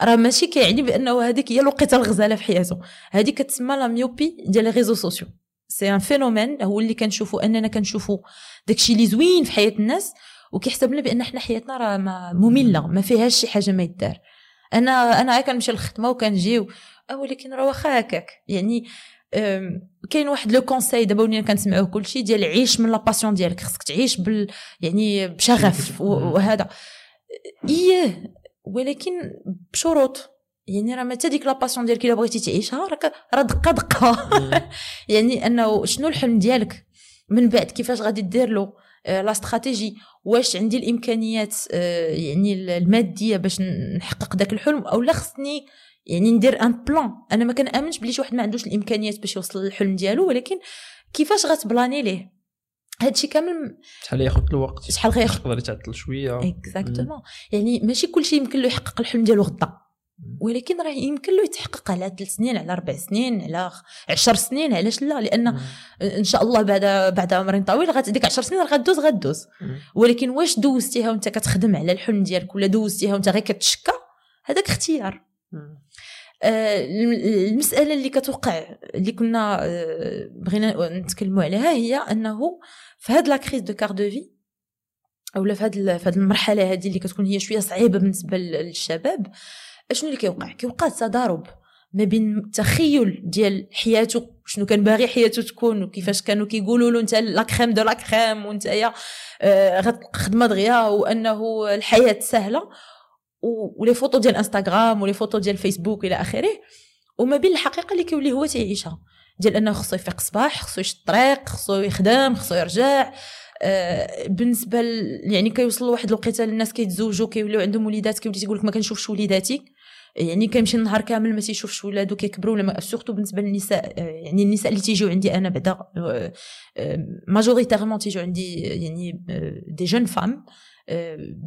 راه ماشي كيعني بأنه هذيك هي الوقيته الغزالة في حياته هذه كتسمى la myopie ديال les réseaux sociaux c'est un phénomène هو اللي كنشوفوا أننا كنشوفوا داكشي اللي زوين في حياة الناس وكيحسب لنا بأن حنا حياتنا راه مملة ما فيهاش شي حاجة ما يدار. أنا أنا كنمشي للخدمه وكنجي ولكن راه واخا هكاك. يعني كاين واحد le conseil دابا ولينا كنسمعوه كلشي ديال عيش من la passion ديالك. خصك تعيش بال يعني بشغف وهذا. إيه ولكن بشروط. يعني راه متى ديك la passion ديالك إلا بغيتي تعيشها راك راه دقة دقة. يعني أنه شنو الحلم ديالك؟ من بعد كيفاش غادي دير له؟ la stratégie واش عندي الإمكانيات آه، يعني المادية باش نحقق داك الحلم؟ أو لا خصني يعني ندير un plan أنا ما كنأمنش بلي شي واحد ما عندوش الإمكانيات باش يوصل للحلم ديالو ولكن كيفاش غت planifier ليه؟ هادشي كامل شحال ياخذ الوقت؟ شحال غياخذ يقدر يتعطل شوية. exactement يعني ماشي كلشي يمكن له يحقق الحلم ديالو غدا. ولكن راه يمكن له يتحقق على ثلاث سنين على أربع سنين على عشر سنين علاش لا؟ لأن إن شاء الله بعد بعد عمر طويل ديك 10 سنين غدوز غدوز. ولكن واش دوزتيها وانت كتخدم على الحلم ديالك ولا دوزتيها وانت غير كتشكى؟ هذاك اختيار. آه المسألة اللي كتوقع اللي كنا آه بغينا نتكلموا عليها هي أنه في هاد la crise du quart de vie أولا في هاد في هاد المرحلة هذه اللي كتكون هي شوية صعيبة بالنسبة للشباب شنو اللي كيوقع؟ كيوقع تضارب ما بين التخيل ديال حياته شنو كان باغي حياته تكون وكيفاش كانوا كيقولوا له أنت la crème de la crème وانت يا خدمة دغيا وأنه الحياة سهلة. و les photos ديال إنستغرام و les photos ديال فيسبوك إلى آخره. وما بين الحقيقة اللي كيولي هو تيعيشها ديال أنه خصو يفيق الصباح خصو يشد الطريق خصو يخدم خصو يرجع. آه بالنسبة يعني كيوصل لواحد الوقيتة الناس كيتزوجوا كيوليو عندهم وليدات كيولي تيقول لك ما كنشوفش وليداتي. يعني كيمشي النهار كامل ما تيشوفش ولادو كيكبروا ولا surtout بالنسبة للنساء آه، يعني النساء اللي تيجيو عندي أنا بعدا majoritairement تيجيو عندي يعني des jeunes femmes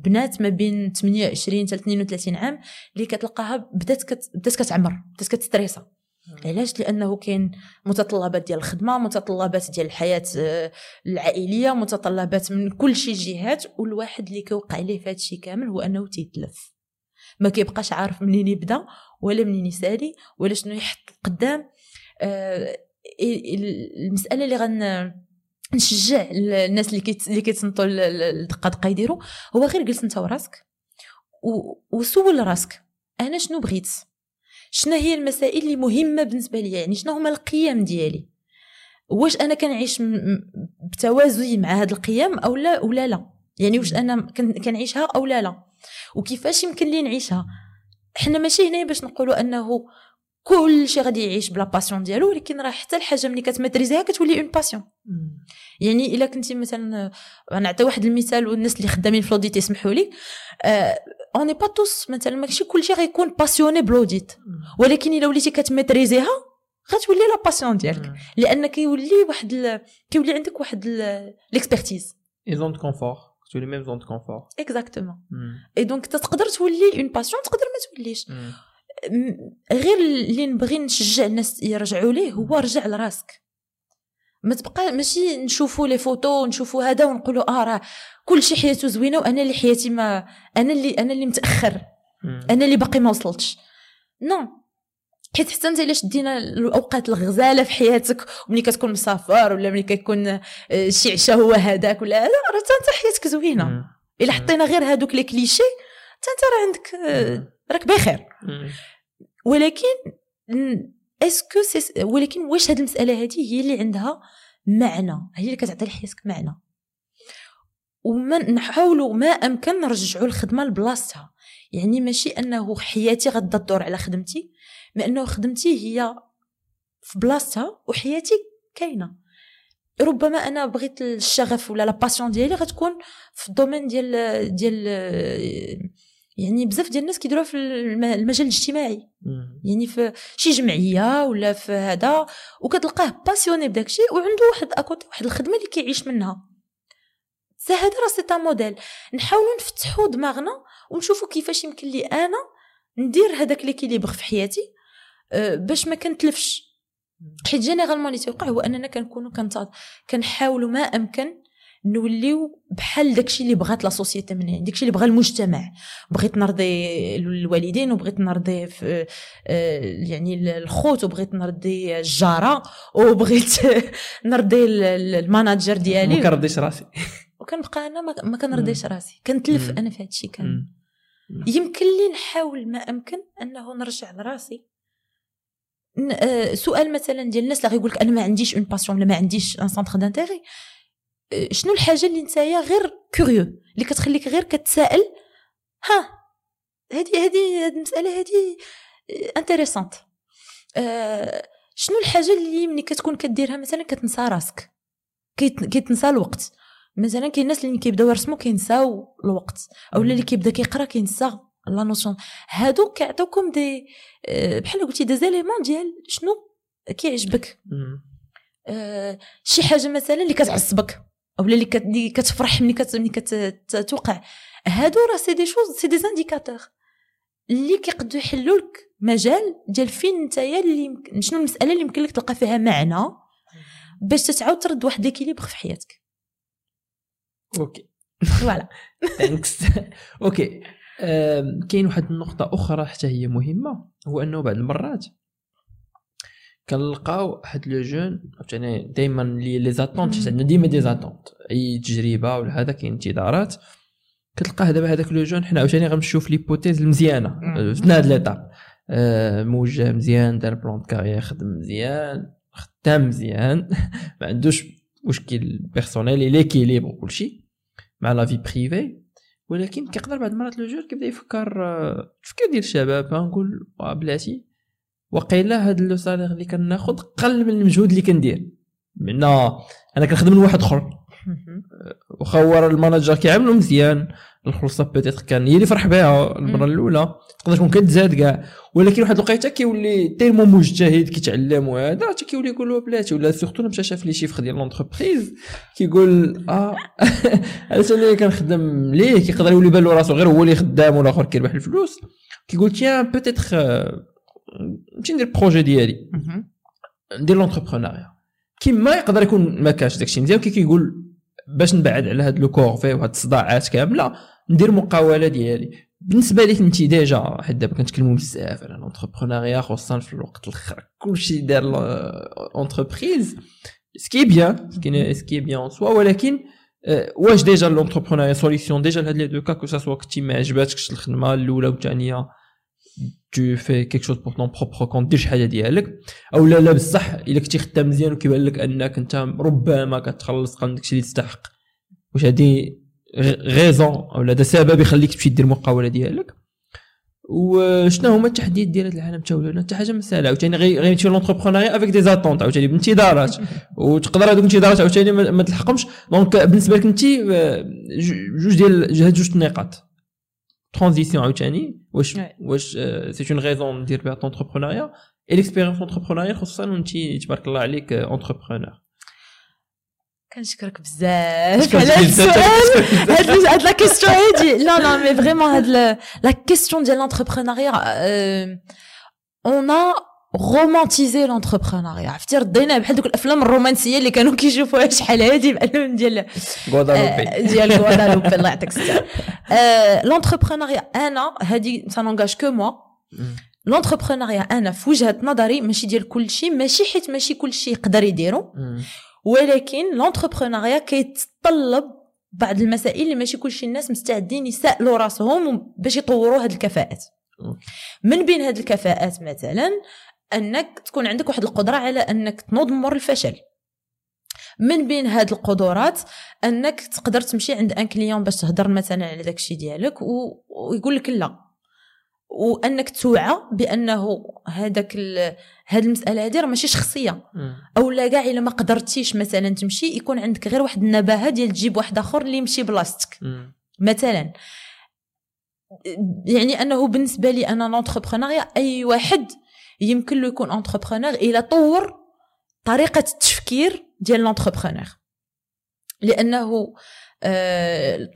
بنات ما بين 28 حتى 32 عام اللي كتلقاها بدات كت... بدات كتعمر بدات كت stressا علاش؟ لأنه كاين متطلبات ديال الخدمة متطلبات ديال الحياة آه، العائلية متطلبات من كل شي جهات والواحد اللي كيوقع ليه في هادشي كامل هو أنه تيتلف. ما كيبقاش عارف منين يبدأ ولا منين يسالي ولا شنو يحط قدام. آه المسألة اللي غن نشجع الناس اللي كيت اللي كيتصنتوا الدقة دقة يديروا. هو غير جلس انت وراسك وسول راسك. أنا شنو بغيت؟ شنو هي المسائل اللي مهمة بالنسبة لي يعني شنو هما القيم ديالي؟ واش أنا كنعيش بتوازي مع هاد القيم أو لا ولا لا يعني واش أنا كنعيشها أو لا لا. وكيفاش يمكن لي نعيشها. حنا ماشي هنا باش نقولوا أنه كل شيء غادي يعيش بلا passion ديالو ولكن راه حتى الحاجة ملي كتماتريزيها كتولي une passion يعني إلا كنتي مثلا نعطي واحد المثال والناس اللي خدامين في l'audit يسمحوا لي. on n'est pas tous مثلا ماشي كلشي غيكون passionné ب l'audit ولكن إلا وليتي كتماتريزيها غتولي la passion ديالك. لأن كيولي واحد ال... كيولي عندك واحد l'expertise une zone de confort تولي même zone de confort exactement et donc تقدر تولي une passion تقدر ما توليش غير اللي نبغي نشجع الناس يرجعوا ليه هو رجع لراسك. ما تبقى ماشي نشوفوا les photos ونشوفوا هذا ونقولوا آه راه كل شيء حياته زوينة وأنا اللي حياتي ما أنا اللي أنا اللي متأخر. أنا اللي باقي ما وصلتش. non حيت حتى انت الا شدينا الاوقات الغزاله في حياتك وملي كتكون مسافر ولا ملي كيكون آه، شي عشاء هو هذاك ولا هذا راه انت حياتك زوينه. إلا حطينا غير هادوك لي كليشي حتى انت راه عندك آه، راك بخير. ولكن اسكو ولكن واش هاد المساله هذه هي اللي عندها معنى؟ هي اللي كتعطي لحياتك معنى. وما نحاولوا ما أمكن نرجعوا الخدمة لبلاصتها. يعني ماشي أنه حياتي غدا تدور على خدمتي ما إنه خدمتي هي في بلاصتها وحياتي كاينة. ربما أنا بغيت الشغف ولا la passion ديالي غتكون في ال domaine ديال ديال يعني بزاف ديال الناس كيديروها في المجال الاجتماعي. يعني في شي جمعية ولا في هذا وكتلقاه passionné بداك الشيء وعنده واحد à côté واحد الخدمة اللي كيعيش منها. هذا راه c'est modèle نحاولوا نفتحوا دماغنا ونشوفوا كيفاش يمكن لي أنا ندير هذاك l'équilibre في حياتي. باش ما كنتلفش. حيت généralement اللي تيوقع هو أننا كنكونوا كنحاولوا ما أمكن نوليو بحال داكشي اللي بغات la société منين داكشي اللي بغى المجتمع. بغيت نرضي الوالدين وبغيت نرضي في آه، يعني الخوت وبغيت نرضي الجارة وبغيت نرضي ال manager ديالي. ما كنرضيش راسي. وكنبقى أنا ما كنرضيش راسي. كنتلف أنا في هادشي كان يمكن لي نحاول ما أمكن أنه نرجع لراسي. سؤال مثلا ديال الناس اللي غيقول لك أنا ما عنديش une passion ولا ما عنديش un centre d'intérêt شنو الحاجة اللي نتايا غير curieux اللي كتخليك غير كتسائل ها هذه هذه المسألة هذه intéressante آه شنو الحاجة اللي ملي كتكون كديرها مثلا كتنسى راسك؟ كيت- كيتنسى الوقت. مثلا كاين الناس اللي كيبداو يرسموا كينساو الوقت أو اللي كيبدا كيقرا كينسى. la notion هادو كيعطيوكم des آه، بحال قلتي des éléments ديال شنو؟ كيعجبك. آه، شي حاجة مثلا اللي كتعصبك أو اللي كت- اللي كتفرح ملي كت- ملي كتوقع هادو راه c'est des choses c'est des indicateurs اللي كيقدروا يحلوا لك مجال ديال فين نتايا اللي شنو المسألة اللي يمكن لك تلقى فيها معنى باش تتعاود ترد واحد l'équilibre في حياتك. OK. voilà thanks OK. كاين واحد النقطة أخرى حتى هي مهمة هو أنه بعض المرات كنلقاو واحد le jeune عاوتاني دائما les les attentes. عندنا ديما des attentes أي تجربة ولا هذا كاين انتظارات كتلقاه دابا هذاك le jeune حنا عاوتاني غنمشيو في l'hypothèse المزيانة مم. في هاد l'étape آه، موجه مزيان دار plan carrière خدم مزيان خدام مزيان ما عندوش مشكل personnel l'équilibre وكلشي مع la vie privée ولكن كيقدر بعض المرات le jeune كيبدا يفكر آه، التفكير ديال الشباب آه، نقول آه، بلاتي وقيلا هاد le salaire اللي كناخذ قل من المجهود اللي كندير. من أنا كنخدم لواحد آخر. واخا هو ال manager كيعاملو مزيان. الخلصة peut-être كان هي اللي فرح بها المرة. الأولى. تقدر تكون كتزاد كاع. ولكن واحد الوقيتة كيولي تيرمون مجتهد كيتعلم وهذا حتى كيولي يقول بلاتي ولا surtout مشى شاف les chiffres ديال l'entreprise كيقول آه علاش أنا كنخدم ليه كيقدر يولي بان له راسو غير هو اللي خدام والاخر كيربح الفلوس. كيقول tiens peut-être نمشي ندير projet ديالي. ندير l'entrepreneuriat كيما يقدر يكون ما كانش داكشي مزيان كي كيقول باش نبعد على هاد les corvées وهاد الصداعات كاملة ندير مقاولة ديالي. بالنسبة لك انت déjà حيت دابا كنتكلموا بزاف على l'entrepreneuriat خصوصا في الوقت الآخر كلشي دار اونتربريز سكي بيان سكي بيان سوا ولكن آه، واش déjà l'entrepreneuriat solution déjà لهاد les deux cas que ce soit كنتي ما عجباتكش الخدمة الأولى والثانيه tu fais quelque chose pour ton propre compte دير حاجة ديالك. أو لا لا بصح إلا كنتي خدام مزيان وكيبان لك أنك أنت ربما كتخلص قل داكشي اللي تستحق. واش هادي raison أو لا ده سبب يخليك تمشي دير المقاولة ديالك. وشنو هما التحديات ديال هذا العالم تاولنا حتى حاجة مساله عاوتاني تمشي l'entrepreneuriat avec des attentes عاوتاني بانتظارات وتقدر هذوك الانتظارات عاوتاني ما ما تلحقهمش. donc بالنسبة لك انت آه، جوج ديال هاد جوج النقاط transition عاوتاني. واش. واش c'est une raison ندير بها l'entrepreneuriat et l'expérience entrepreneuriat خصوصا وانت تبارك الله عليك entrepreneur كنشكرك بزاف. على هاد السؤال. هاد هاد la question هادي لا لا mais vraiment هاد la question ديال l'entrepreneuriat on a romantisé l'entrepreneuriat عرفتي ردينا بحال دوك الافلام الرومانسيه اللي كانوا كيشوفوها شحال هادي بحال ديال ديال غوادالوبي الله يعطيك الصحه l'entrepreneuriat أنا هادي ça n'engage que moi l'entrepreneuriat أنا في وجهه نظري ماشي ديال كل شيء ماشي حيت ماشي كل شيء يقدر يديرو ولكن l'entrepreneuriat كيتطلب بعض المسائل اللي ماشي كلشي الناس مستعدين يسألوا راسهم باش يطوروا هذه الكفاءات. من بين هذه الكفاءات مثلا أنك تكون عندك واحد القدرة على أنك تنوض مور الفشل من بين هاد القدرات أنك تقدر تمشي عند un client باش تهضر مثلا على داكشي ديالك. ويقول لك لا وأنك توعى بأنه هذاك. هاد المسألة هذه راه ماشي شخصية. أو لا كاع إلا ما قدرتيش مثلا تمشي يكون عندك غير واحد النباهة ديال تجيب واحد آخر اللي يمشي بلاصتك. مثلا. يعني أنه بالنسبة لي أنا l'entrepreneuriat أي واحد يمكن له يكون entrepreneur إلى طور طريقة التفكير ديال l'entrepreneur لأنه آه،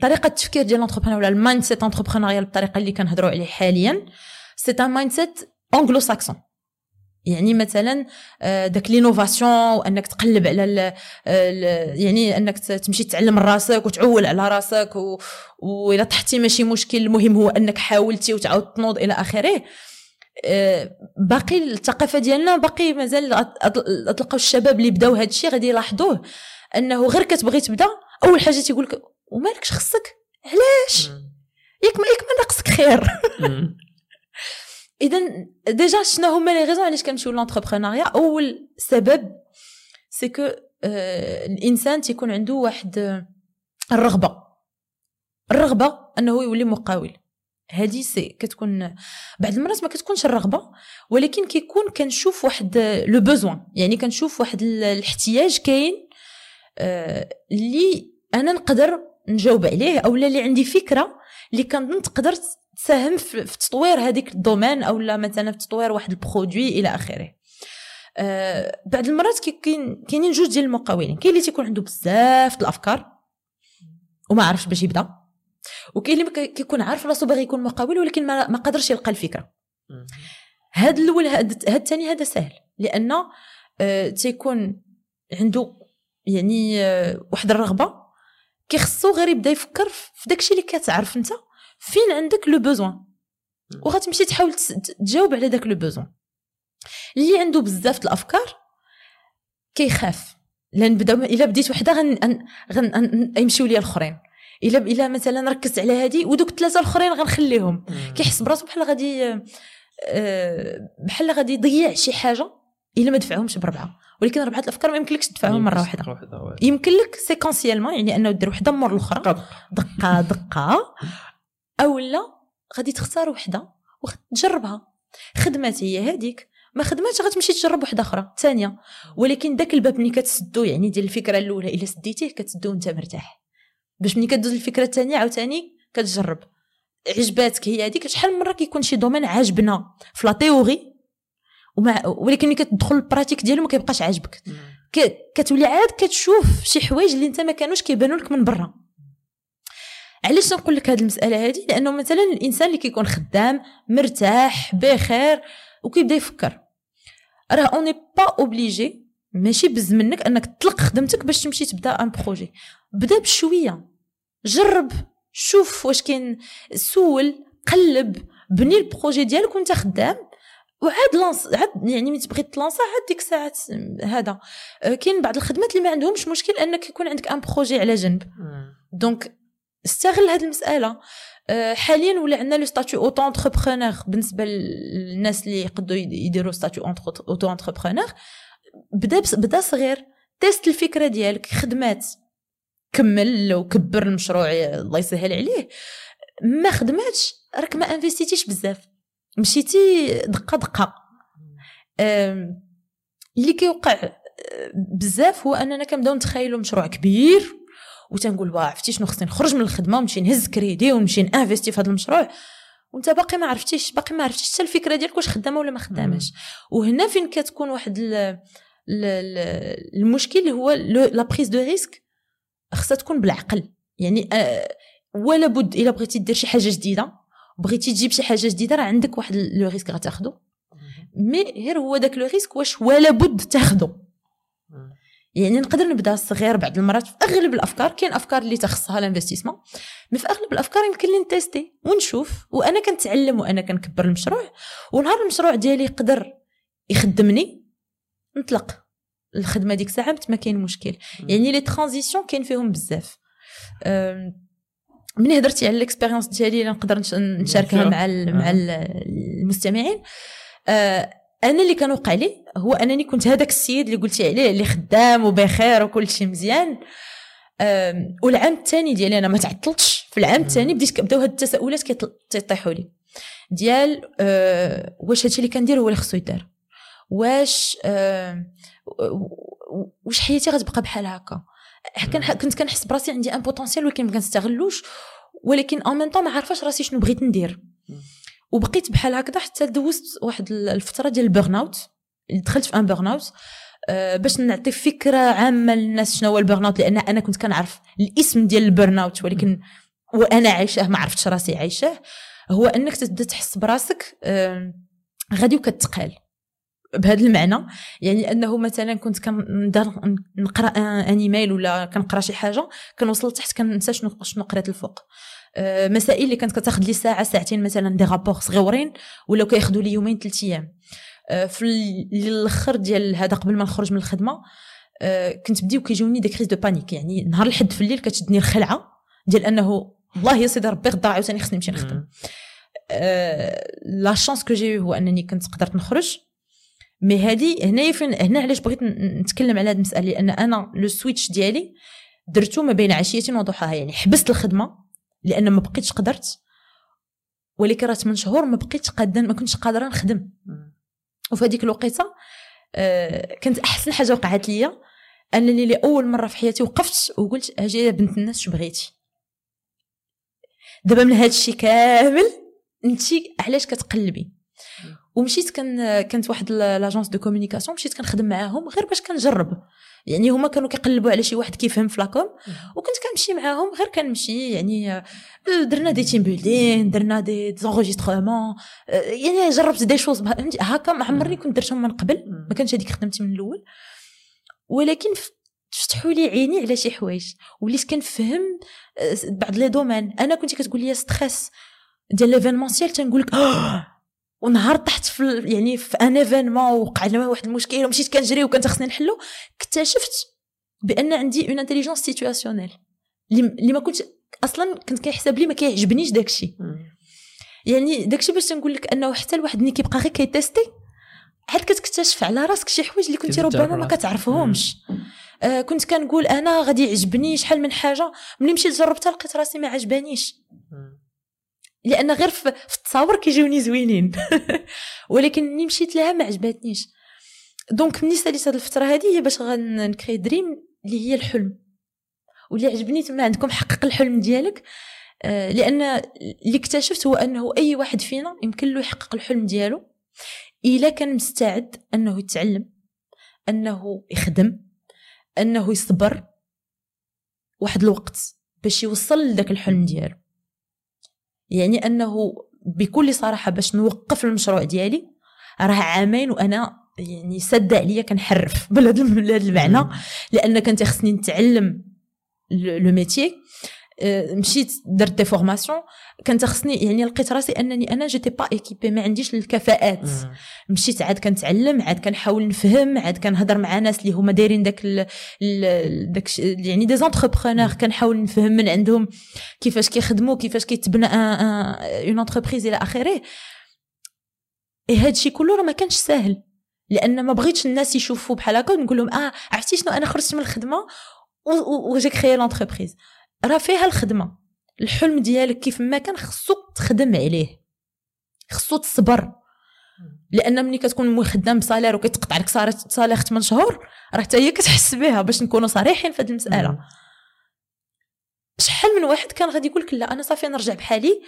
طريقة التفكير ديال l'entrepreneur ولا ال mindset entrepreneurial بالطريقة اللي كنهضروا عليه حاليا c'est un mindset anglo-saxon يعني مثلا آه، داك l'innovation وأنك تقلب على ال ال يعني أنك تمشي تعلم راسك وتعول على راسك و... واذا طحتي ماشي مشكل المهم هو أنك حاولتي وتعاود تنوض إلى آخره. آه، باقي الثقافة ديالنا باقي مازال تلقاو الشباب اللي بداو هذا الشيء غادي يلاحظوه أنه غير كتبغي تبدأ أول حاجة تيقول لك ومالكش خصك؟ علاش؟ ياك ما ياك ما ناقصك خير. اذا déjà شنو هما les raisons علاش كنمشيو l'entrepreneuriat أول سبب c'est que آه الإنسان تيكون عنده واحد آه، الرغبة. الرغبة أنه يولي مقاول. هذه c'est كتكون بعض المرات ما كتكونش الرغبة ولكن كيكون كنشوف واحد le besoin يعني كنشوف واحد الاحتياج كاين آه، اللي أنا نقدر نجاوب عليه أو اللي عندي فكرة اللي كنظن تقدر تساهم في تطوير هذيك ال domaine أو لا مثلا في تطوير واحد ال produit إلى آخره. أه بعض المرات كاين كاينين جوج ديال المقاولين كاين اللي تيكون عنده بزاف الأفكار وما عرفش باش يبدأ وكاين اللي كيكون عارف راسو باغي يكون مقاول ولكن ما, ما قدرش يلقى الفكرة. هاد الأول هاد الثاني هذا سهل لأن أه تيكون عنده يعني أه واحد الرغبة كيخصو غير يبدا يفكر في داكشي اللي كتعرف انت فين عندك لو بوزوان وغتمشي تحاول تجاوب على داك le besoin اللي عنده بزاف الأفكار كيخاف لأن بدا إلا بديت وحدة غن غن يمشيو ليا الأخرين. إلا إلا مثلا ركزت على هذه ودوك الثلاثه الأخرين غنخليهم. كيحس براسو بحال غادي آه، بحال غادي يضيع شي حاجة إلا ما دفعهمش بربعة. ولكن ربعه الأفكار ما يمكنلكش تدفعهم مرة واحدة. يمكن لك séquentiellement يعني أنه دير وحدة مور الأخرى. دقة. دقة أو لا غادي تختار وحدة وتجربها خدمات هي هذيك ما خدماتش غتمشي تجرب وحدة أخرى ثانية. ولكن داك الباب ملي كتسدو يعني ديال الفكرة الأولى إلا سديتيه كتسدو وأنت مرتاح. باش ملي كدوز الفكرة الثانية عاوتاني كتجرب. عجباتك هي هذيك شحال من مرة كيكون شي domaine عاجبنا؟ في la théorie. ومع ولكن ملي كتدخل ال pratique ديالو ما كيبقاش عاجبك. كتولي عاد كتشوف شي حوايج اللي انت ما كانوش كيبانوا لك من برا. علاش نقول لك هذه المسألة هذه لأنه مثلا الإنسان اللي كيكون خدام مرتاح بخير وكيبدا يفكر. راه on n'est pas obligé ماشي بز منك أنك تطلق خدمتك باش تمشي تبدا un projet بدا بشوية. جرب شوف واش كاين سول قلب بني ال projet ديالك وانت خدام. وعاد lance عاد يعني ملي تبغي تلانسي عاد ديك الساعات هذا. آه، كاين بعض الخدمات اللي ما عندهمش مشكل أنك يكون عندك un projet على جنب. donc استغل هذه المسألة. آه، حاليا ولا عندنا le statut auto-entrepreneur بالنسبة للناس اللي يقدروا يديروا statut auto-entrepreneur بدا بدا صغير. teste الفكرة ديالك خدمات. كمل وكبر المشروع الله يسهل عليه. ما خدماتش راك ما انفستيتيش بزاف. مشيتي دقة دقة. اللي كيوقع آه، بزاف هو أننا كنبداو نتخيلوا مشروع كبير وتنقول واه عرفتي شنو خصني نخرج من الخدمة ونمشي نهز كريدي ونمشي انفيستي في هذا المشروع؟ وانت باقي ما عرفتيش باقي ما عرفتيش حتى الفكرة ديالك واش خدامة ولا ما خداماش. وهنا فين كتكون واحد المشكل هو la prise de risque خصها تكون بالعقل. يعني آه، ولا بد إلا بغيتي دير شي حاجة جديدة. بغيتي تجيب شي حاجة جديدة راه عندك واحد le risque غتاخدو mais غير هو داك le risque واش ولا بد تاخدو. يعني نقدر نبدا صغير بعض المرات في أغلب الأفكار كاين أفكار اللي تخصها ال investissement mais في أغلب الأفكار يمكن لي نتيستي ونشوف. وأنا كنتعلم وأنا كنكبر المشروع ونهار المشروع ديالي يقدر يخدمني نطلق الخدمة ديك الساعة ما كاين مشكل. يعني les transitions كاين فيهم بزاف. ملي هضرتي على ال expérience ديالي نقدر نشاركها مع مع المستمعين؟ أه، أنا اللي كان وقع لي هو أنني كنت هذاك السيد اللي قلتي عليه اللي خدام وبخير وكل شيء مزيان. والعام الثاني ديالي أنا ما تعطلتش. في العام الثاني بديت كبداو هاد التساؤلات كيطيحوا لي. ديال أه واش هادشي اللي كندير هو اللي خصو يدار؟ واش أه واش حياتي غتبقى بحال هكا؟ كنت كنحس براسي عندي un potentiel ولكن ما كنستغلوش ولكن en même temps ما عارفاش راسي شنو بغيت ندير. وبقيت بحال هكذا حتى دوزت واحد الفترة ديال ال burn-out دخلت في un burn-out أه باش نعطي فكرة عامة للناس شنو هو ال burn-out لأن أنا كنت كنعرف الاسم ديال ال burn-out ولكن وأنا عايشاه ما عرفتش راسي عايشاه هو أنك تبدأ تحس براسك أه غادي وكتقال بهذا المعنى. يعني أنه مثلا كنت كنقرا un email ولا كنقرأ شي حاجة كنوصل تحت كننسى شنو شنو قريت الفوق. آه، مسائل اللي كانت كتاخذ لي ساعة ساعتين مثلا des rapports صغيورين ولا كياخذوا لي يومين ثلاث أيام. آه، في الأخر ديال هذا قبل ما نخرج من الخدمة آه، كنت بداو كيجوني des crises de panique. يعني نهار الحد في الليل كتشدني الخلعة ديال أنه والله يا سيدي ربي غدا عاوتاني خصني نمشي نخدم. la chance que j'ai هو أنني كنت قدرت نخرج. mais هادي هنايا فين هنا علاش بغيت نتكلم على هذه المسألة؟ لأن أنا le switch ديالي درتو ما بين عشيه وضحاها يعني حبست الخدمة لأن ما بقيتش قدرت ولكن راه 8 شهور ما بقيتش قاده ما كنتش قادرة نخدم. وفي هذيك الوقيتة آه كانت أحسن حاجة وقعت ليا أنني لأول مرة في حياتي وقفت وقلت أجي يا بنت الناس شو بغيتي. دابا من هذا الشيء كامل انت علاش كتقلبي؟ ومشيت كان كانت واحد l'agence de communication مشيت كنخدم معاهم غير باش كنجرب. يعني هما كانوا كيقلبوا على شي واحد كيفهم في la com وكنت كنمشي معاهم غير كنمشي يعني آه، درنا des team building درنا des enregistrements آه، يعني جربت des choses هكا ما عمرني كنت درتهم من قبل. ما كانش هذيك خدمتي من الأول. ولكن فتحوا لي عيني على شي حوايج. وليت كنفهم آه، بعض les domaines. أنا كنت كتقول لي stress ديال l'événementiel تنقول لك ونهار طحت في يعني في un événement وقع لنا واحد المشكل ومشيت كنجري وكنت خصني نحلو اكتشفت بأن عندي une intelligence situationnelle اللي ما كنت أصلا كنت كيحسب لي ما كيعجبنيش داكشي يعني داكشي باش نقول لك أنه حتى الواحد ملي كيبقى غير كي teste عاد كتكتشف على راسك شي حوايج اللي كنتي ربما ما كتعرفهمش. آه كنت كنقول أنا غادي يعجبني شحال من حاجة ملي مشيت جربتها لقيت راسي ما عجبانيش. لأن غير في, التصاور كيجيوني زوينين. ولكن ملي مشيت لها ما عجباتنيش donc ملي ساليت هذه الفترة هذه هي باش غنكري Dream اللي هي الحلم. واللي عجبني تما عندكم حقق الحلم ديالك. آه لأن اللي اكتشفت هو أنه أي واحد فينا يمكن له يحقق الحلم ديالو إلا كان مستعد أنه يتعلم أنه يخدم أنه يصبر. واحد الوقت باش يوصل لذاك الحلم ديالو. يعني أنه بكل صراحة باش نوقف المشروع ديالي راه عامين وأنا يعني سد عليا كنحرف بهذا المعنى لأن كنت خصني نتعلم le métier آه، مشيت درت des formations كانت خصني يعني لقيت راسي أنني أنا j'étais pas équipée ما عنديش الكفاءات. مشيت عاد كنتعلم عاد كنحاول نفهم عاد كنهضر مع ناس اللي هما دايرين داك ال داك يعني des entrepreneurs كنحاول نفهم من عندهم كيفاش كيخدموا كيفاش كيتبنى une entreprise إلى آخره. إي هادشي كله راه ما كانش ساهل. لأن ما بغيتش الناس يشوفوا بحال هكا ونقول لهم آه عرفتي شنو أنا خرجت من الخدمة وجا كريي لونتربريز راه فيها الخدمة. الحلم ديالك كيف ما كان خصو تخدم عليه. خصو تصبر. لأن ملي كتكون خدام بصالير وكيتقطع لك صالير 8 شهور راه حتى هي كتحس بها باش نكونوا صريحين في هذه المسألة. شحال من واحد كان غادي يقول لك لا أنا صافي نرجع بحالي.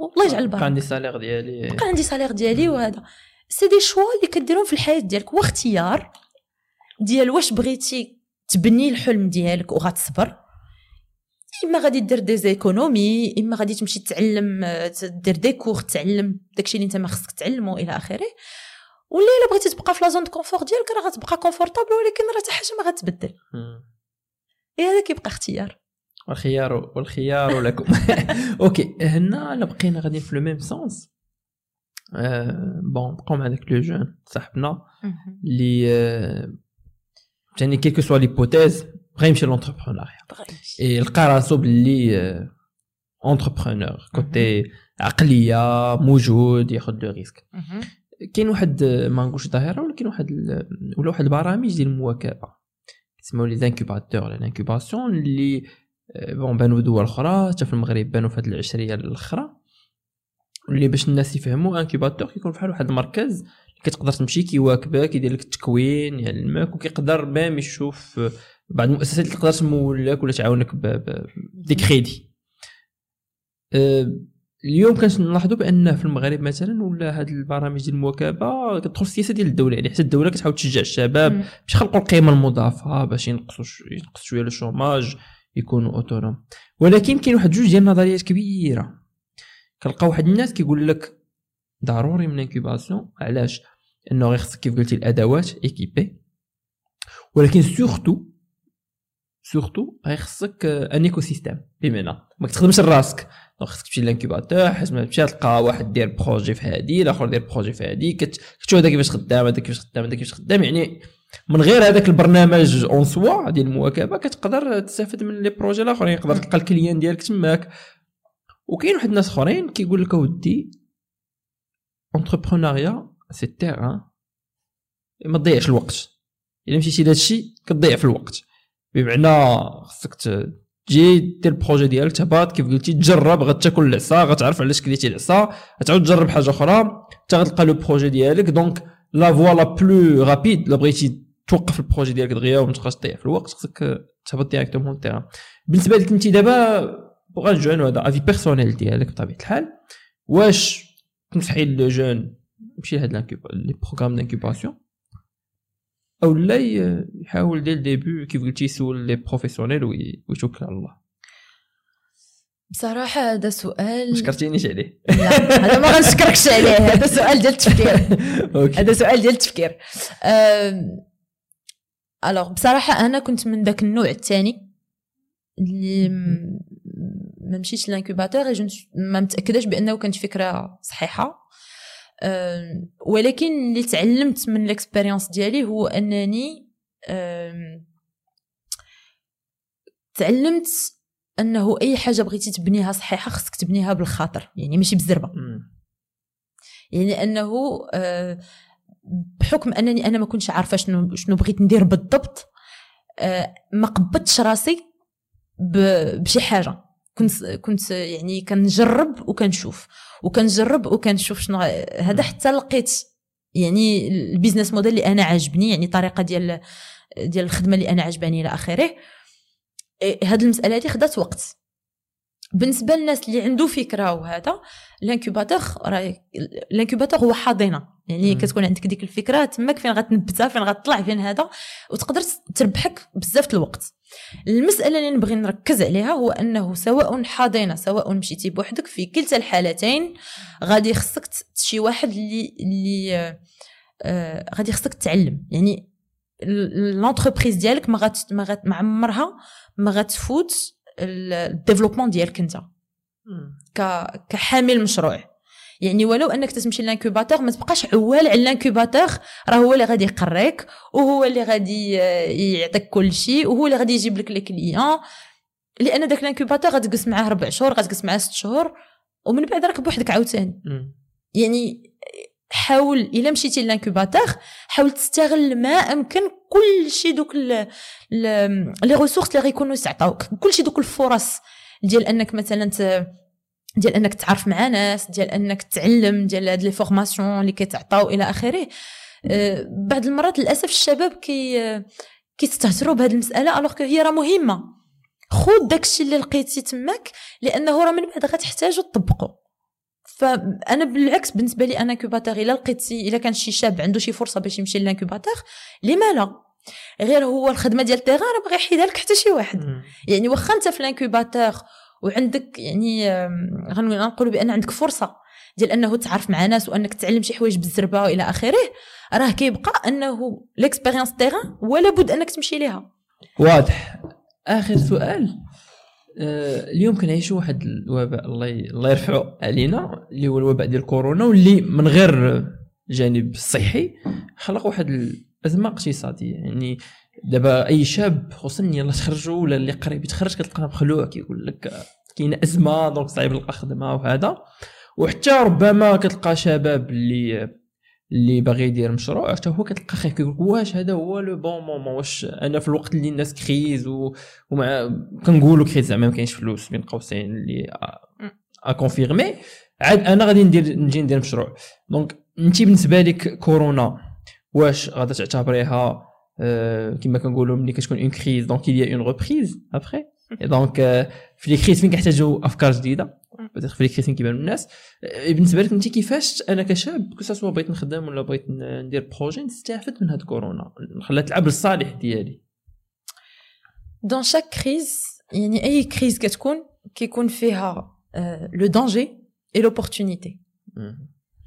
والله يجعل البركة. عندي salaire ديالي. بقى عندي salaire ديالي وهذا. c'est des choix اللي كديرهم في الحياة ديالك واختيار ديال واش بغيتي تبني الحلم ديالك وغتصبر؟ إما غادي دير des économies إما غادي تمشي تعلم دير des cours تعلم. داكشي اللي انت ما خصك تعلمه إلى آخره. ولا إلا بغيتي تبقى في la zone confort ديالك راه غتبقى confortable ولكن راه حتى حاجة ما غتبدل. اي هذا كيبقى اختيار. والخيار والخيار لكم. OK هنا الا بقينا غاديين في le même sens bon بقاو مع داك le jeune صاحبنا. اللي يعني quelle que soit l'hypothèse بغا يمشي l'entrepreneuriat. لقى راسو باللي entrepreneur côté عقليه موجود ياخذ le risque كاين واحد ما نقولش ظاهره ولكن واحد ولا واحد البرامج ديال المواكبه كيسموا les incubateurs l'incubation اللي bon بانوا دول أخرى حتى في المغرب بانوا في هذه العشريه الاخرى اللي باش الناس يفهموا incubateur كيكون بحال واحد المركز كتقدر تمشي كيواكبك يدير لك التكوين يعلمك وكيقدر même يشوف بعض المؤسسات اللي تقدر تمولك ولا تعاونك ب des crédits أه، اليوم كنلاحظوا بأن في المغرب مثلا ولا هاد البرامج ديال المواكبة كتدخل السياسة ديال الدولة يعني حتى الدولة كتحاول تشجع الشباب باش يخلقوا القيمة المضافة باش ينقصوا ينقص شوية ال chômage يكونوا autonomes. ولكن كاين واحد جوج ديال النظريات كبيرة. كنلقى واحد الناس كيقول لك ضروري من incubation علاش؟ أنه غير خصك كيف قلتي الأدوات équipé ولكن surtout surtout غير خصك un écosystème بمعنى ما تخدمش راسك خصك تمشي لل incubateur حيت ما تمشي تلقى واحد دير projet في هادي الآخر دير projet في هادي. كتشوف هذا كيفاش خدام هذا كيفاش خدام هذا كيفاش خدام. يعني من غير هذاك البرنامج en soi ديال المواكبة كتقدر تستافد من les projets الآخرين. يقدر تلقى ال client ديالك تماك. وكاين واحد الناس أخرين كيقول لك أودي entrepreneuriat c'est terrain ما تضيعش الوقت. إلا مشيتي لهذا الشيء كتضيع في الوقت. بمعنى خصك تجي دير ال projet ديالك تهبط كيف قلتي تجرب غتاكل العصا غتعرف علاش كليتي العصا غتعاود تجرب حاجة أخرى حتى غتلقى le projet ديالك. donc la voie la plus rapide لا بغيتي توقف ال projet ديالك دغيا وما تبقاش تضيع في الوقت خصك تهبط directement ال terrain بالنسبة لك أنت دابا pour jeune هذا avis personnel ديالك بطبيعة الحال واش تنصحي le jeune يمشي لهاد les programmes d'incubation أو لا يحاول ديال ال début كيف قلتي يسول les professionnels ويتوكل على الله. بصراحة هذا سؤال شكرتينيش عليه. لا هذا ما غنشكركش عليه. هذا سؤال ديال التفكير. هذا سؤال ديال التفكير. alors بصراحة أنا كنت من ذاك النوع الثاني اللي ما مشيتش l'incubateur ما متأكداش بأنه كانت فكرة صحيحة. ولكن اللي تعلمت من ال expérience ديالي هو أنني تعلمت أنه أي حاجة بغيتي تبنيها صحيحة خصك تبنيها بالخاطر يعني ماشي بالزربة. يعني أنه آه، بحكم أنني أنا ما كنتش عارفة شنو شنو بغيت ندير بالضبط آه، ما قبضتش راسي بشي حاجة. كنت كنت يعني كنجرب وكنشوف وكنجرب وكنشوف شنو هذا حتى لقيت يعني البيزنس موديل اللي أنا عاجبني يعني الطريقة ديال ديال الخدمة اللي أنا عجباني إلى آخره. إيه، هاد المسألة هذه خدات وقت. بالنسبة للناس اللي عنده فكرة وهذا ال incubateur راه ال incubateur هو حاضنة. يعني مم. كتكون عندك ديك الفكرة تماك فين غتنبتها فين غتطلع فين هذا وتقدر تربحك بزاف الوقت. المسألة اللي نبغي نركز عليها هو أنه سواء حاضنه سواء مشيتي بوحدك في كلتا الحالتين غادي خصك شي واحد اللي اللي آه غادي خصك تتعلم يعني l'entreprise ديالك ما غات ما غات ما عمرها ما غتفوت ال développement ديالك انت. كحامل مشروع. يعني ولو أنك تمشي لل incubateur ما تبقاش عوال على ال incubateur راه هو اللي غادي يقريك وهو اللي غادي يعطيك كل شيء وهو اللي غادي يجيب لك les clients لأن داك ال incubateur غتجلس معاه ربع شهور غتجلس معاه ست شهور ومن بعد راك بوحدك عاوتاني. يعني حاول إلا مشيتي لل incubateur حاول تستغل ما أمكن كل شيء دوك les ressources اللي غيكونوا يعطاوك كل شيء دوك الفرص ديال أنك مثلا ديال انك تعرف مع ناس ديال انك تعلم ديال هاد les formations اللي كيتعطاو إلى آخره. أه بعض المرات للأسف الشباب كي كيستهتروا بهذه المسألة alors هي راه مهمة. خذ داكشي اللي لقيتي تماك لأنه راه من بعد غتحتاجو تطبقو. فأنا بالعكس بالنسبة لي incubateur إلا لقيتي إلا كان شي شاب عنده شي فرصة باش يمشي لل incubateur لما لا؟ غير هو الخدمة ديال ال terrain راه ما غيحيدها لك حتى شي واحد. يعني واخا أنت في ال incubateur وعندك يعني غنقولوا بأن عندك فرصة ديال أنه تعرف مع ناس وأنك تعلم شي حوايج بالزربة وإلى آخره راه كيبقى أنه l'expérience terrain ولا بد أنك تمشي ليها. واضح. آخر سؤال آه اليوم كنعيشوا واحد الوباء الله الله يرفعه علينا اللي هو الوباء ديال كورونا واللي من غير جانب صحي خلق واحد الازمه اقتصادية. يعني دابا أي شاب خصوصا يلاه تخرجوا ولا اللي قريب يتخرج كتلقاه مخلوع كيقول لك كاينة أزمة donc صعيب نلقى خدمة وهذا. وحتى ربما كتلقى شباب اللي اللي باغي يدير مشروع حتى هو كتلقى خايف كيقول واش هذا هو le bon moment واش أنا في الوقت اللي الناس crise و... ومع كنقولوا crise زعما ما كاينش فلوس بين قوسين اللي à confirmer عاد أنا غادي ندير نجي ندير مشروع. donc أنت بالنسبة لك كورونا واش غادا تعتبريها كما كنقولوا ملي كتكون en crise donc il y a une reprise après. donc في les crises فين كيحتاجوا افكار جديده في les crises فين كيبانوا الناس بالنسبة لك انت كيفاش أنا كشاب que ce soit بغيت نخدم ولا بغيت ندير projet نستافد من هاد كورونا خلات تلعب للصالح ديالي dans chaque crise يعني اي crise كتكون كيكون فيها le danger et l'opportunité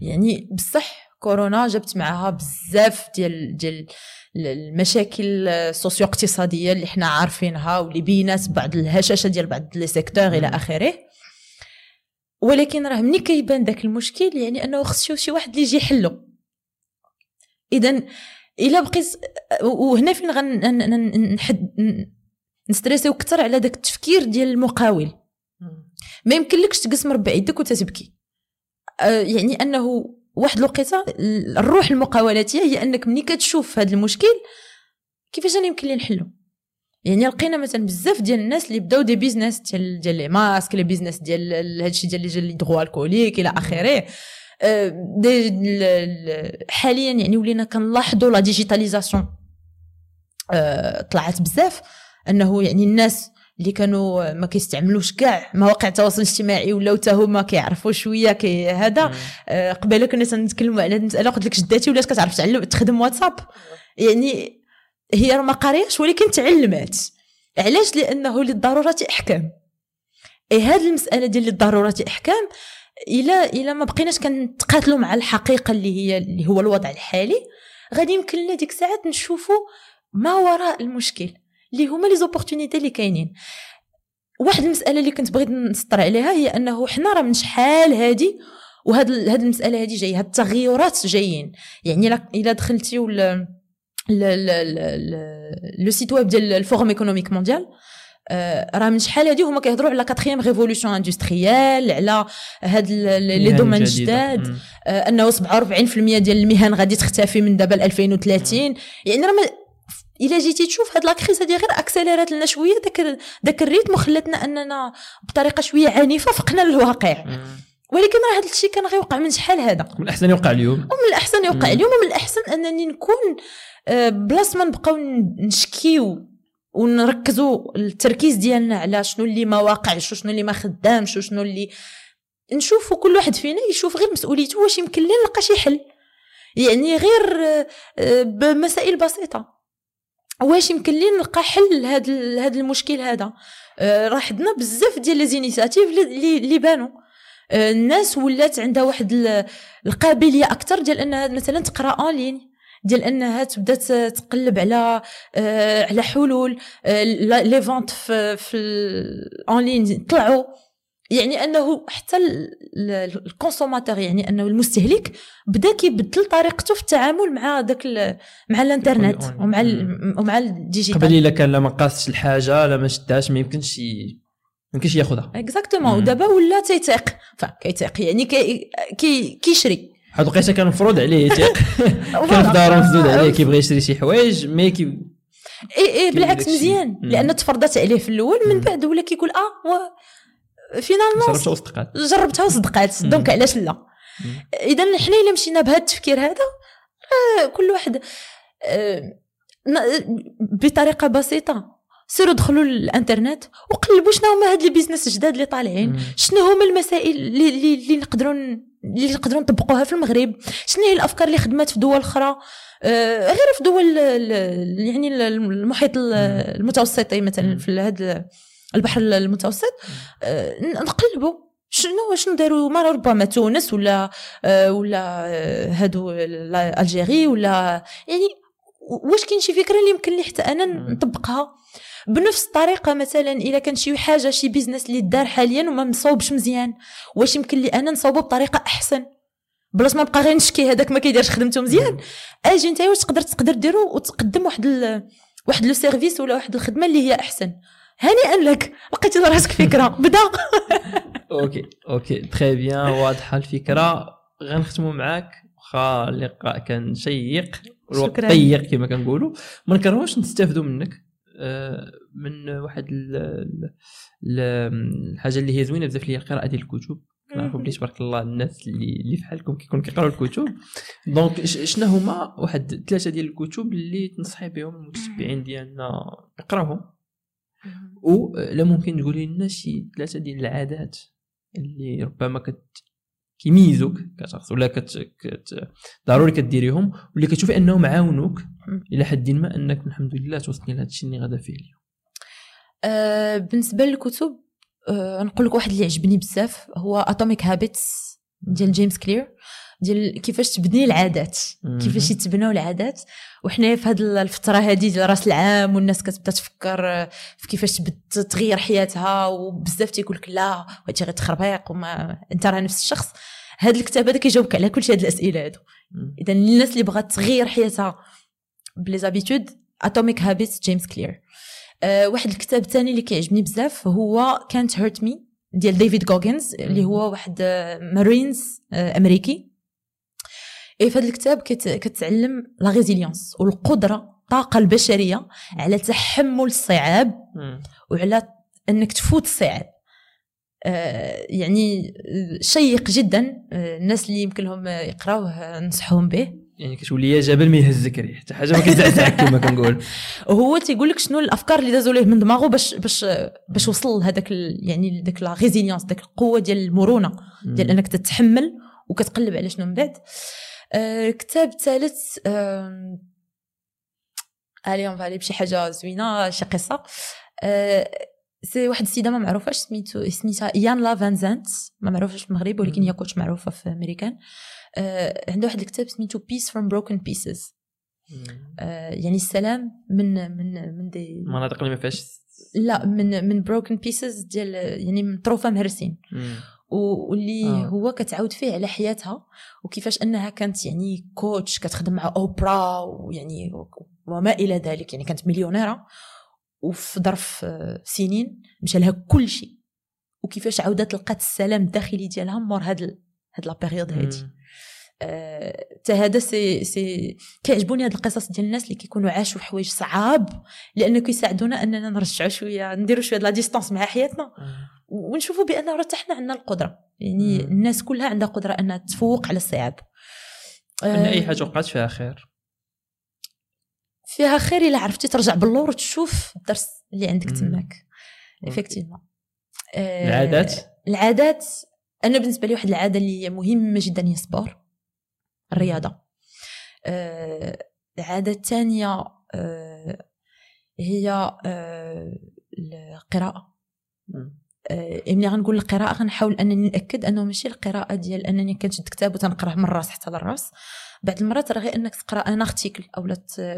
يعني بصح كورونا جبت معها بزاف ديال ديال المشاكل ال socio اقتصاديه اللي حنا عارفينها واللي بينات بعض الهشاشة ديال بعض les secteurs إلى آخره. ولكن راه ملي كيبان داك المشكل يعني أنه خصو شي واحد اللي يجي يحلو. اذا إلا بقيت وهنا فين غنحد نستريسيو أكثر على داك التفكير ديال المقاول. ما يمكنلكش تجلس مربع يدك وتتبكي. آه، يعني أنه واحد الوقيته الروح المقاولاتية هي أنك ملي كتشوف هذا المشكل كيفاش أنا يمكن لي نحلو؟ يعني لقينا مثلا بزاف ديال الناس اللي بداو des business ديال ديال les masques les business ديال هادشي ديال l'hydroalcoolique إلى آخره. دي حاليا يعني ولينا كنلاحظوا لا ديجيتاليزاسيون آه، طلعت بزاف. أنه يعني الناس اللي كانوا ما كيستعملوش كاع مواقع التواصل الاجتماعي ولاو حتى هما كيعرفوا شوية كي هذا. آه قبيلة كنا تنتكلموا على هذه المساله قلت لك جداتي ولات كتعرف تعلم تخدم واتساب. يعني هي ما قارياش ولكن تعلمات. علاش؟ لأنه للضرورة إحكام. إي هذه المسألة ديال للضرورة إحكام إلى إلى ما بقيناش كنتقاتلوا مع الحقيقة اللي هي اللي هو الوضع الحالي غادي يمكن لنا ديك الساعات نشوفوا ما وراء المشكل. اللي هما لي زوبورتونيتي اللي كاينين. واحد المسألة اللي كنت بغيت نسطر عليها هي أنه حنا راه من شحال هادي وهاد هاد المسألة هادي جاية هاد التغيرات جايين. يعني الا دخلتي ولا le site web ديال ال forum économique mondial راه من شحال هادي هما كيهضروا على quatrième révolution industrielle على هاد les domaines جداد. أنه 47% ديال المهن غادي تختفي من دابا ل 2030 يعني راه إلا جيتي تشوف هاد la crise هادي غير accélér ات لنا شوية داك داك ال rythme وخلاتنا أننا بطريقة شوية عنيفة فقنا للواقع. ولكن راه هذا الشيء كان غيوقع من شحال هذا؟ من الأحسن يوقع اليوم. ومن الأحسن يوقع اليوم ومن الأحسن أنني نكون آه، بلاص ما نبقاو نشكيو ونركزوا التركيز ديالنا على شنو اللي ما واقعش وشنو اللي ما خدامش وشنو اللي نشوفوا كل واحد فينا يشوف غير مسؤوليته واش يمكن لنا نلقى شي حل. يعني غير آه، بمسائل بسيطة. واش يمكن لي نلقى حل لهذا هذا المشكل هذا؟ راه حدنا بزاف ديال لي زينيسياتيف اللي بانوا. آه، الناس ولات عندها واحد القابلية أكثر ديال أنها مثلا تقرأ en ligne ديال أنها تبدأ تقلب على آه، على حلول. les ventes في en ligne طلعوا. يعني أنه حتى ال consommateur يعني أنه المستهلك بدأ كيبدل طريقته في التعامل مع داك مع الإنترنت ومع ومع ال digital قبل إلا كان لا ما قاسش الحاجة لا ما شداش ما يمكنش ما يمكنش ياخذها. exactement ودابا ولا تيثيق كيثيق يعني كي كي كيشري. حيت وقيته كان مفروض عليه يثيق كان في دارو مفروض عليه كيبغي يشري شي حوايج mais كي إي إي بالعكس مزيان. لأن تفرضت عليه في الأول من بعد ولا كيقول آه finalement جربتها وصدقات. donc علاش لا؟ اذا حنا إلا مشينا بهذا التفكير هذا كل واحد آه، بطريقة بسيطة. سيروا دخلوا الانترنت وقلبوا شنو هما هاد ال business الجداد اللي طالعين. شنو هما المسائل اللي اللي, اللي نقدروا اللي نقدروا نطبقوها في المغرب؟ شنو هي الأفكار اللي خدمات في دول أخرى؟ آه غير في دول يعني المحيط المتوسطي مثلا في هذا البحر المتوسط آه، نقلبوا شنو شنو داروا ما ربما تونس ولا آه، ولا آه، هادو الجيري ولا يعني واش كاين شي فكرة اللي يمكن لي حتى أنا نطبقها؟ بنفس الطريقة مثلا اذا كان شي حاجة شي business اللي دار حاليا وما مصوبش مزيان واش يمكن لي أنا نصوبه بطريقة أحسن؟ بلاصة ما نبقى غير نشكي هذاك ما كيديرش خدمته مزيان. أجي انت واش تقدر تقدر ديرو وتقدم واحد ال... واحد le service ولا واحد الخدمة اللي هي أحسن. هانتا لك لقيتي راسك فكرة. بدا. okay okay. très bien واضحة الفكرة. غنختموا معاك. واخا اللقاء كان شيق. والوقت ضيق كما كنقولوا ما نكرهوش نستافدوا منك. آه، من واحد الحاجة اللي هي زوينة بزاف اللي هي القراءه ديال الكتب. كنعرفوا بلي تبارك الله الناس اللي اللي فحالكم كيكونوا كيقراو الكتب. دونك شنو هما؟ واحد ثلاثة ديال الكتب اللي تنصحي بهم المتتبعين ديالنا يقراوهم. ولا ممكن تقولي لنا شي ثلاثة ديال العادات اللي ربما كت كيميزوك كشخص ولا كت... كت... ضروري كديريهم واللي كتشوفي أنهم عاونوك إلى حد ما أنك الحمد لله توصلني لهذا الشيء اللي غادا فيه اليوم. أه بالنسبة للكتب أه نقول لك واحد اللي عجبني بزاف هو Atomic Habits ديال جيمس كلير ديال كيفاش تبني العادات كيفاش يتبناو العادات. وحنا في هذه الفترة هذه ديال راس العام والناس كتبدا تفكر في كيفاش تغير حياتها وبزاف تيقول لك لا وهادشي غير تخربيق وما انت راه نفس الشخص. هذا الكتاب هذا كيجاوبك على كل شيء هاد الأسئلة هادو. اذا الناس اللي بغات تغير حياتها ب les habitudes Atomic Habits جيمس كلير أه واحد الكتاب ثاني اللي كيعجبني بزاف هو كانت هيرت مي ديال ديفيد جوجنز اللي هو واحد مارينز آه، أمريكي. اي في هذا الكتاب كتعلم la résilience والقدره الطاقه البشرية على تحمل الصعاب وعلى إنك تفوت الصعاب. آه، يعني شيق جدا آه، الناس اللي يمكن لهم يقراوه ننصحهم به. يعني كتولي يا جبل ما يهزك ريح حتى حاجة ما كتزعزعك كما كنقول. هو تيقول لك شنو الأفكار اللي دازوا ليه من دماغه باش باش باش وصل لهذاك يعني داك لا ريزيليونس داك القوة ديال المرونة ديال إنك تتحمل وكتقلب على شنو من بعد. آه كتاب ثالث allez on va aller بشي حاجة زوينة شي قصة. آه c'est واحد السيدة ما معروفاش سميتو سميتها إيانلا فانزانت ما معروفاش في المغرب ولكن هي coach معروفة في أمريكان. آه عنده واحد الكتاب سميتو Peace from Broken Pieces يعني السلام من من من des مناطق اللي ما فيهاش لا من من broken pieces ديال يعني من طروفة مهرسين واللي آه. هو كتعاود فيه على حياتها وكيفاش أنها كانت يعني coach كتخدم مع أوبرا ويعني وما إلى ذلك يعني كانت مليونيرة وفي ظرف آه، سنين مشى لها كل شيء. وكيفاش عاودت لقات السلام الداخلي ديالها مور هاد هاد la période هادي. حتى هذا سي سي كيعجبوني هاد القصص ديال الناس اللي كيكونوا عاشوا حوايج صعاب لأنه كيساعدونا أننا نرجعوا شوية نديروا شوية la distance مع حياتنا ونشوفوا بأن راه حنا عندنا القدرة. يعني الناس كلها عندها قدرة أنها تفوق على الصعاب. أن أي حاجة وقعت فيها خير. فيها خير إلا عرفتي ترجع باللور وتشوف الدرس اللي عندك تماك. effectivement العادات؟ العادات. أنا بالنسبة لي واحد العادة اللي هي مهمة جدا هي le sport الرياضة. آه العادة الثانية آه هي آه القراءة. آه ملي غنقول القراءة غنحاول أنني نأكد أنه ماشي القراءة ديال أنني كنشد كتاب وتنقراه من الراس حتى للراس بعض المرات راه غير أنك تقرأ ان ارتيكل أو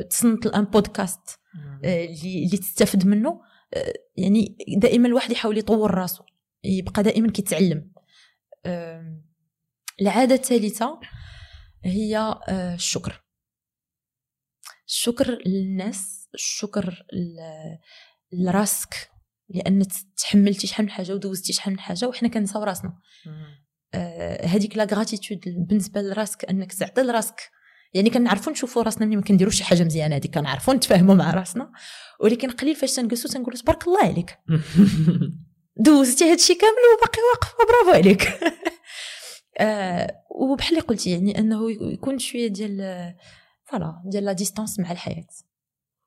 تصنت ان بودكاست اللي اللي تستافد منه. آه، يعني دائما الواحد يحاول يطور راسه يبقى دائما كيتعلم. العادة الثالثة هي آه، الشكر. الشكر للناس الشكر لراسك لأن تحملتي شحال من حاجة ودوزتي شحال من حاجة وحنا كنساو راسنا. آه هذيك لا غراتيتود بالنسبة لراسك أنك تعطي لراسك. يعني كنعرفوا نشوفوا راسنا ملي ما كنديروش شي حاجة مزيانة هذيك كنعرفوا نتفاهموا مع راسنا. ولكن قليل فاش تنجلسوا تنقولوا تبارك الله عليك. دوزتي هادشي كامل وباقي واقف برافو عليك. آه وبحال اللي قلتي يعني أنه يكون شوية ديال voilà ديال la distance مع الحياة.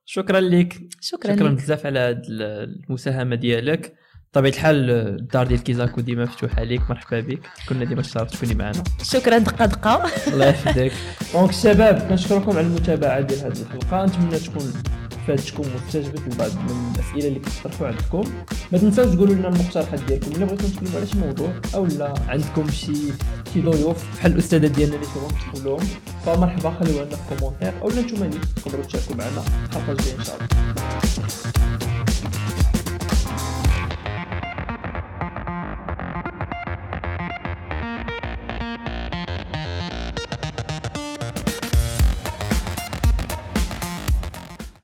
شكرا لك شكرا, شكرا بزاف على هذه المساهمة ديالك. بطبيعة الحال الدار ديال كيزاكو ديما مفتوحة ليك مرحبا بك. كنا ديما شرف تكوني معنا. شكرا دقه دقه الله يحفظك donc الشباب كنشكركم على المتابعة ديال هذه الحلقة. نتمنى تكون فادتكم واستجبت لبعض من الأسئلة اللي كتطرحوا عندكم. ما تنساوش تقولوا لنا المقترحات ديالكم. إلا بغيتو نتكلموا على شي موضوع أو لا عندكم شي شي ضيوف بحال الأستاذة ديالنا اللي تبغوا تدخلوا لهم. فمرحبا خليوها لنا في كومونتير أو نتوما اللي تقدروا تشاركوا معنا. الحلقة الجايه إن شاء الله.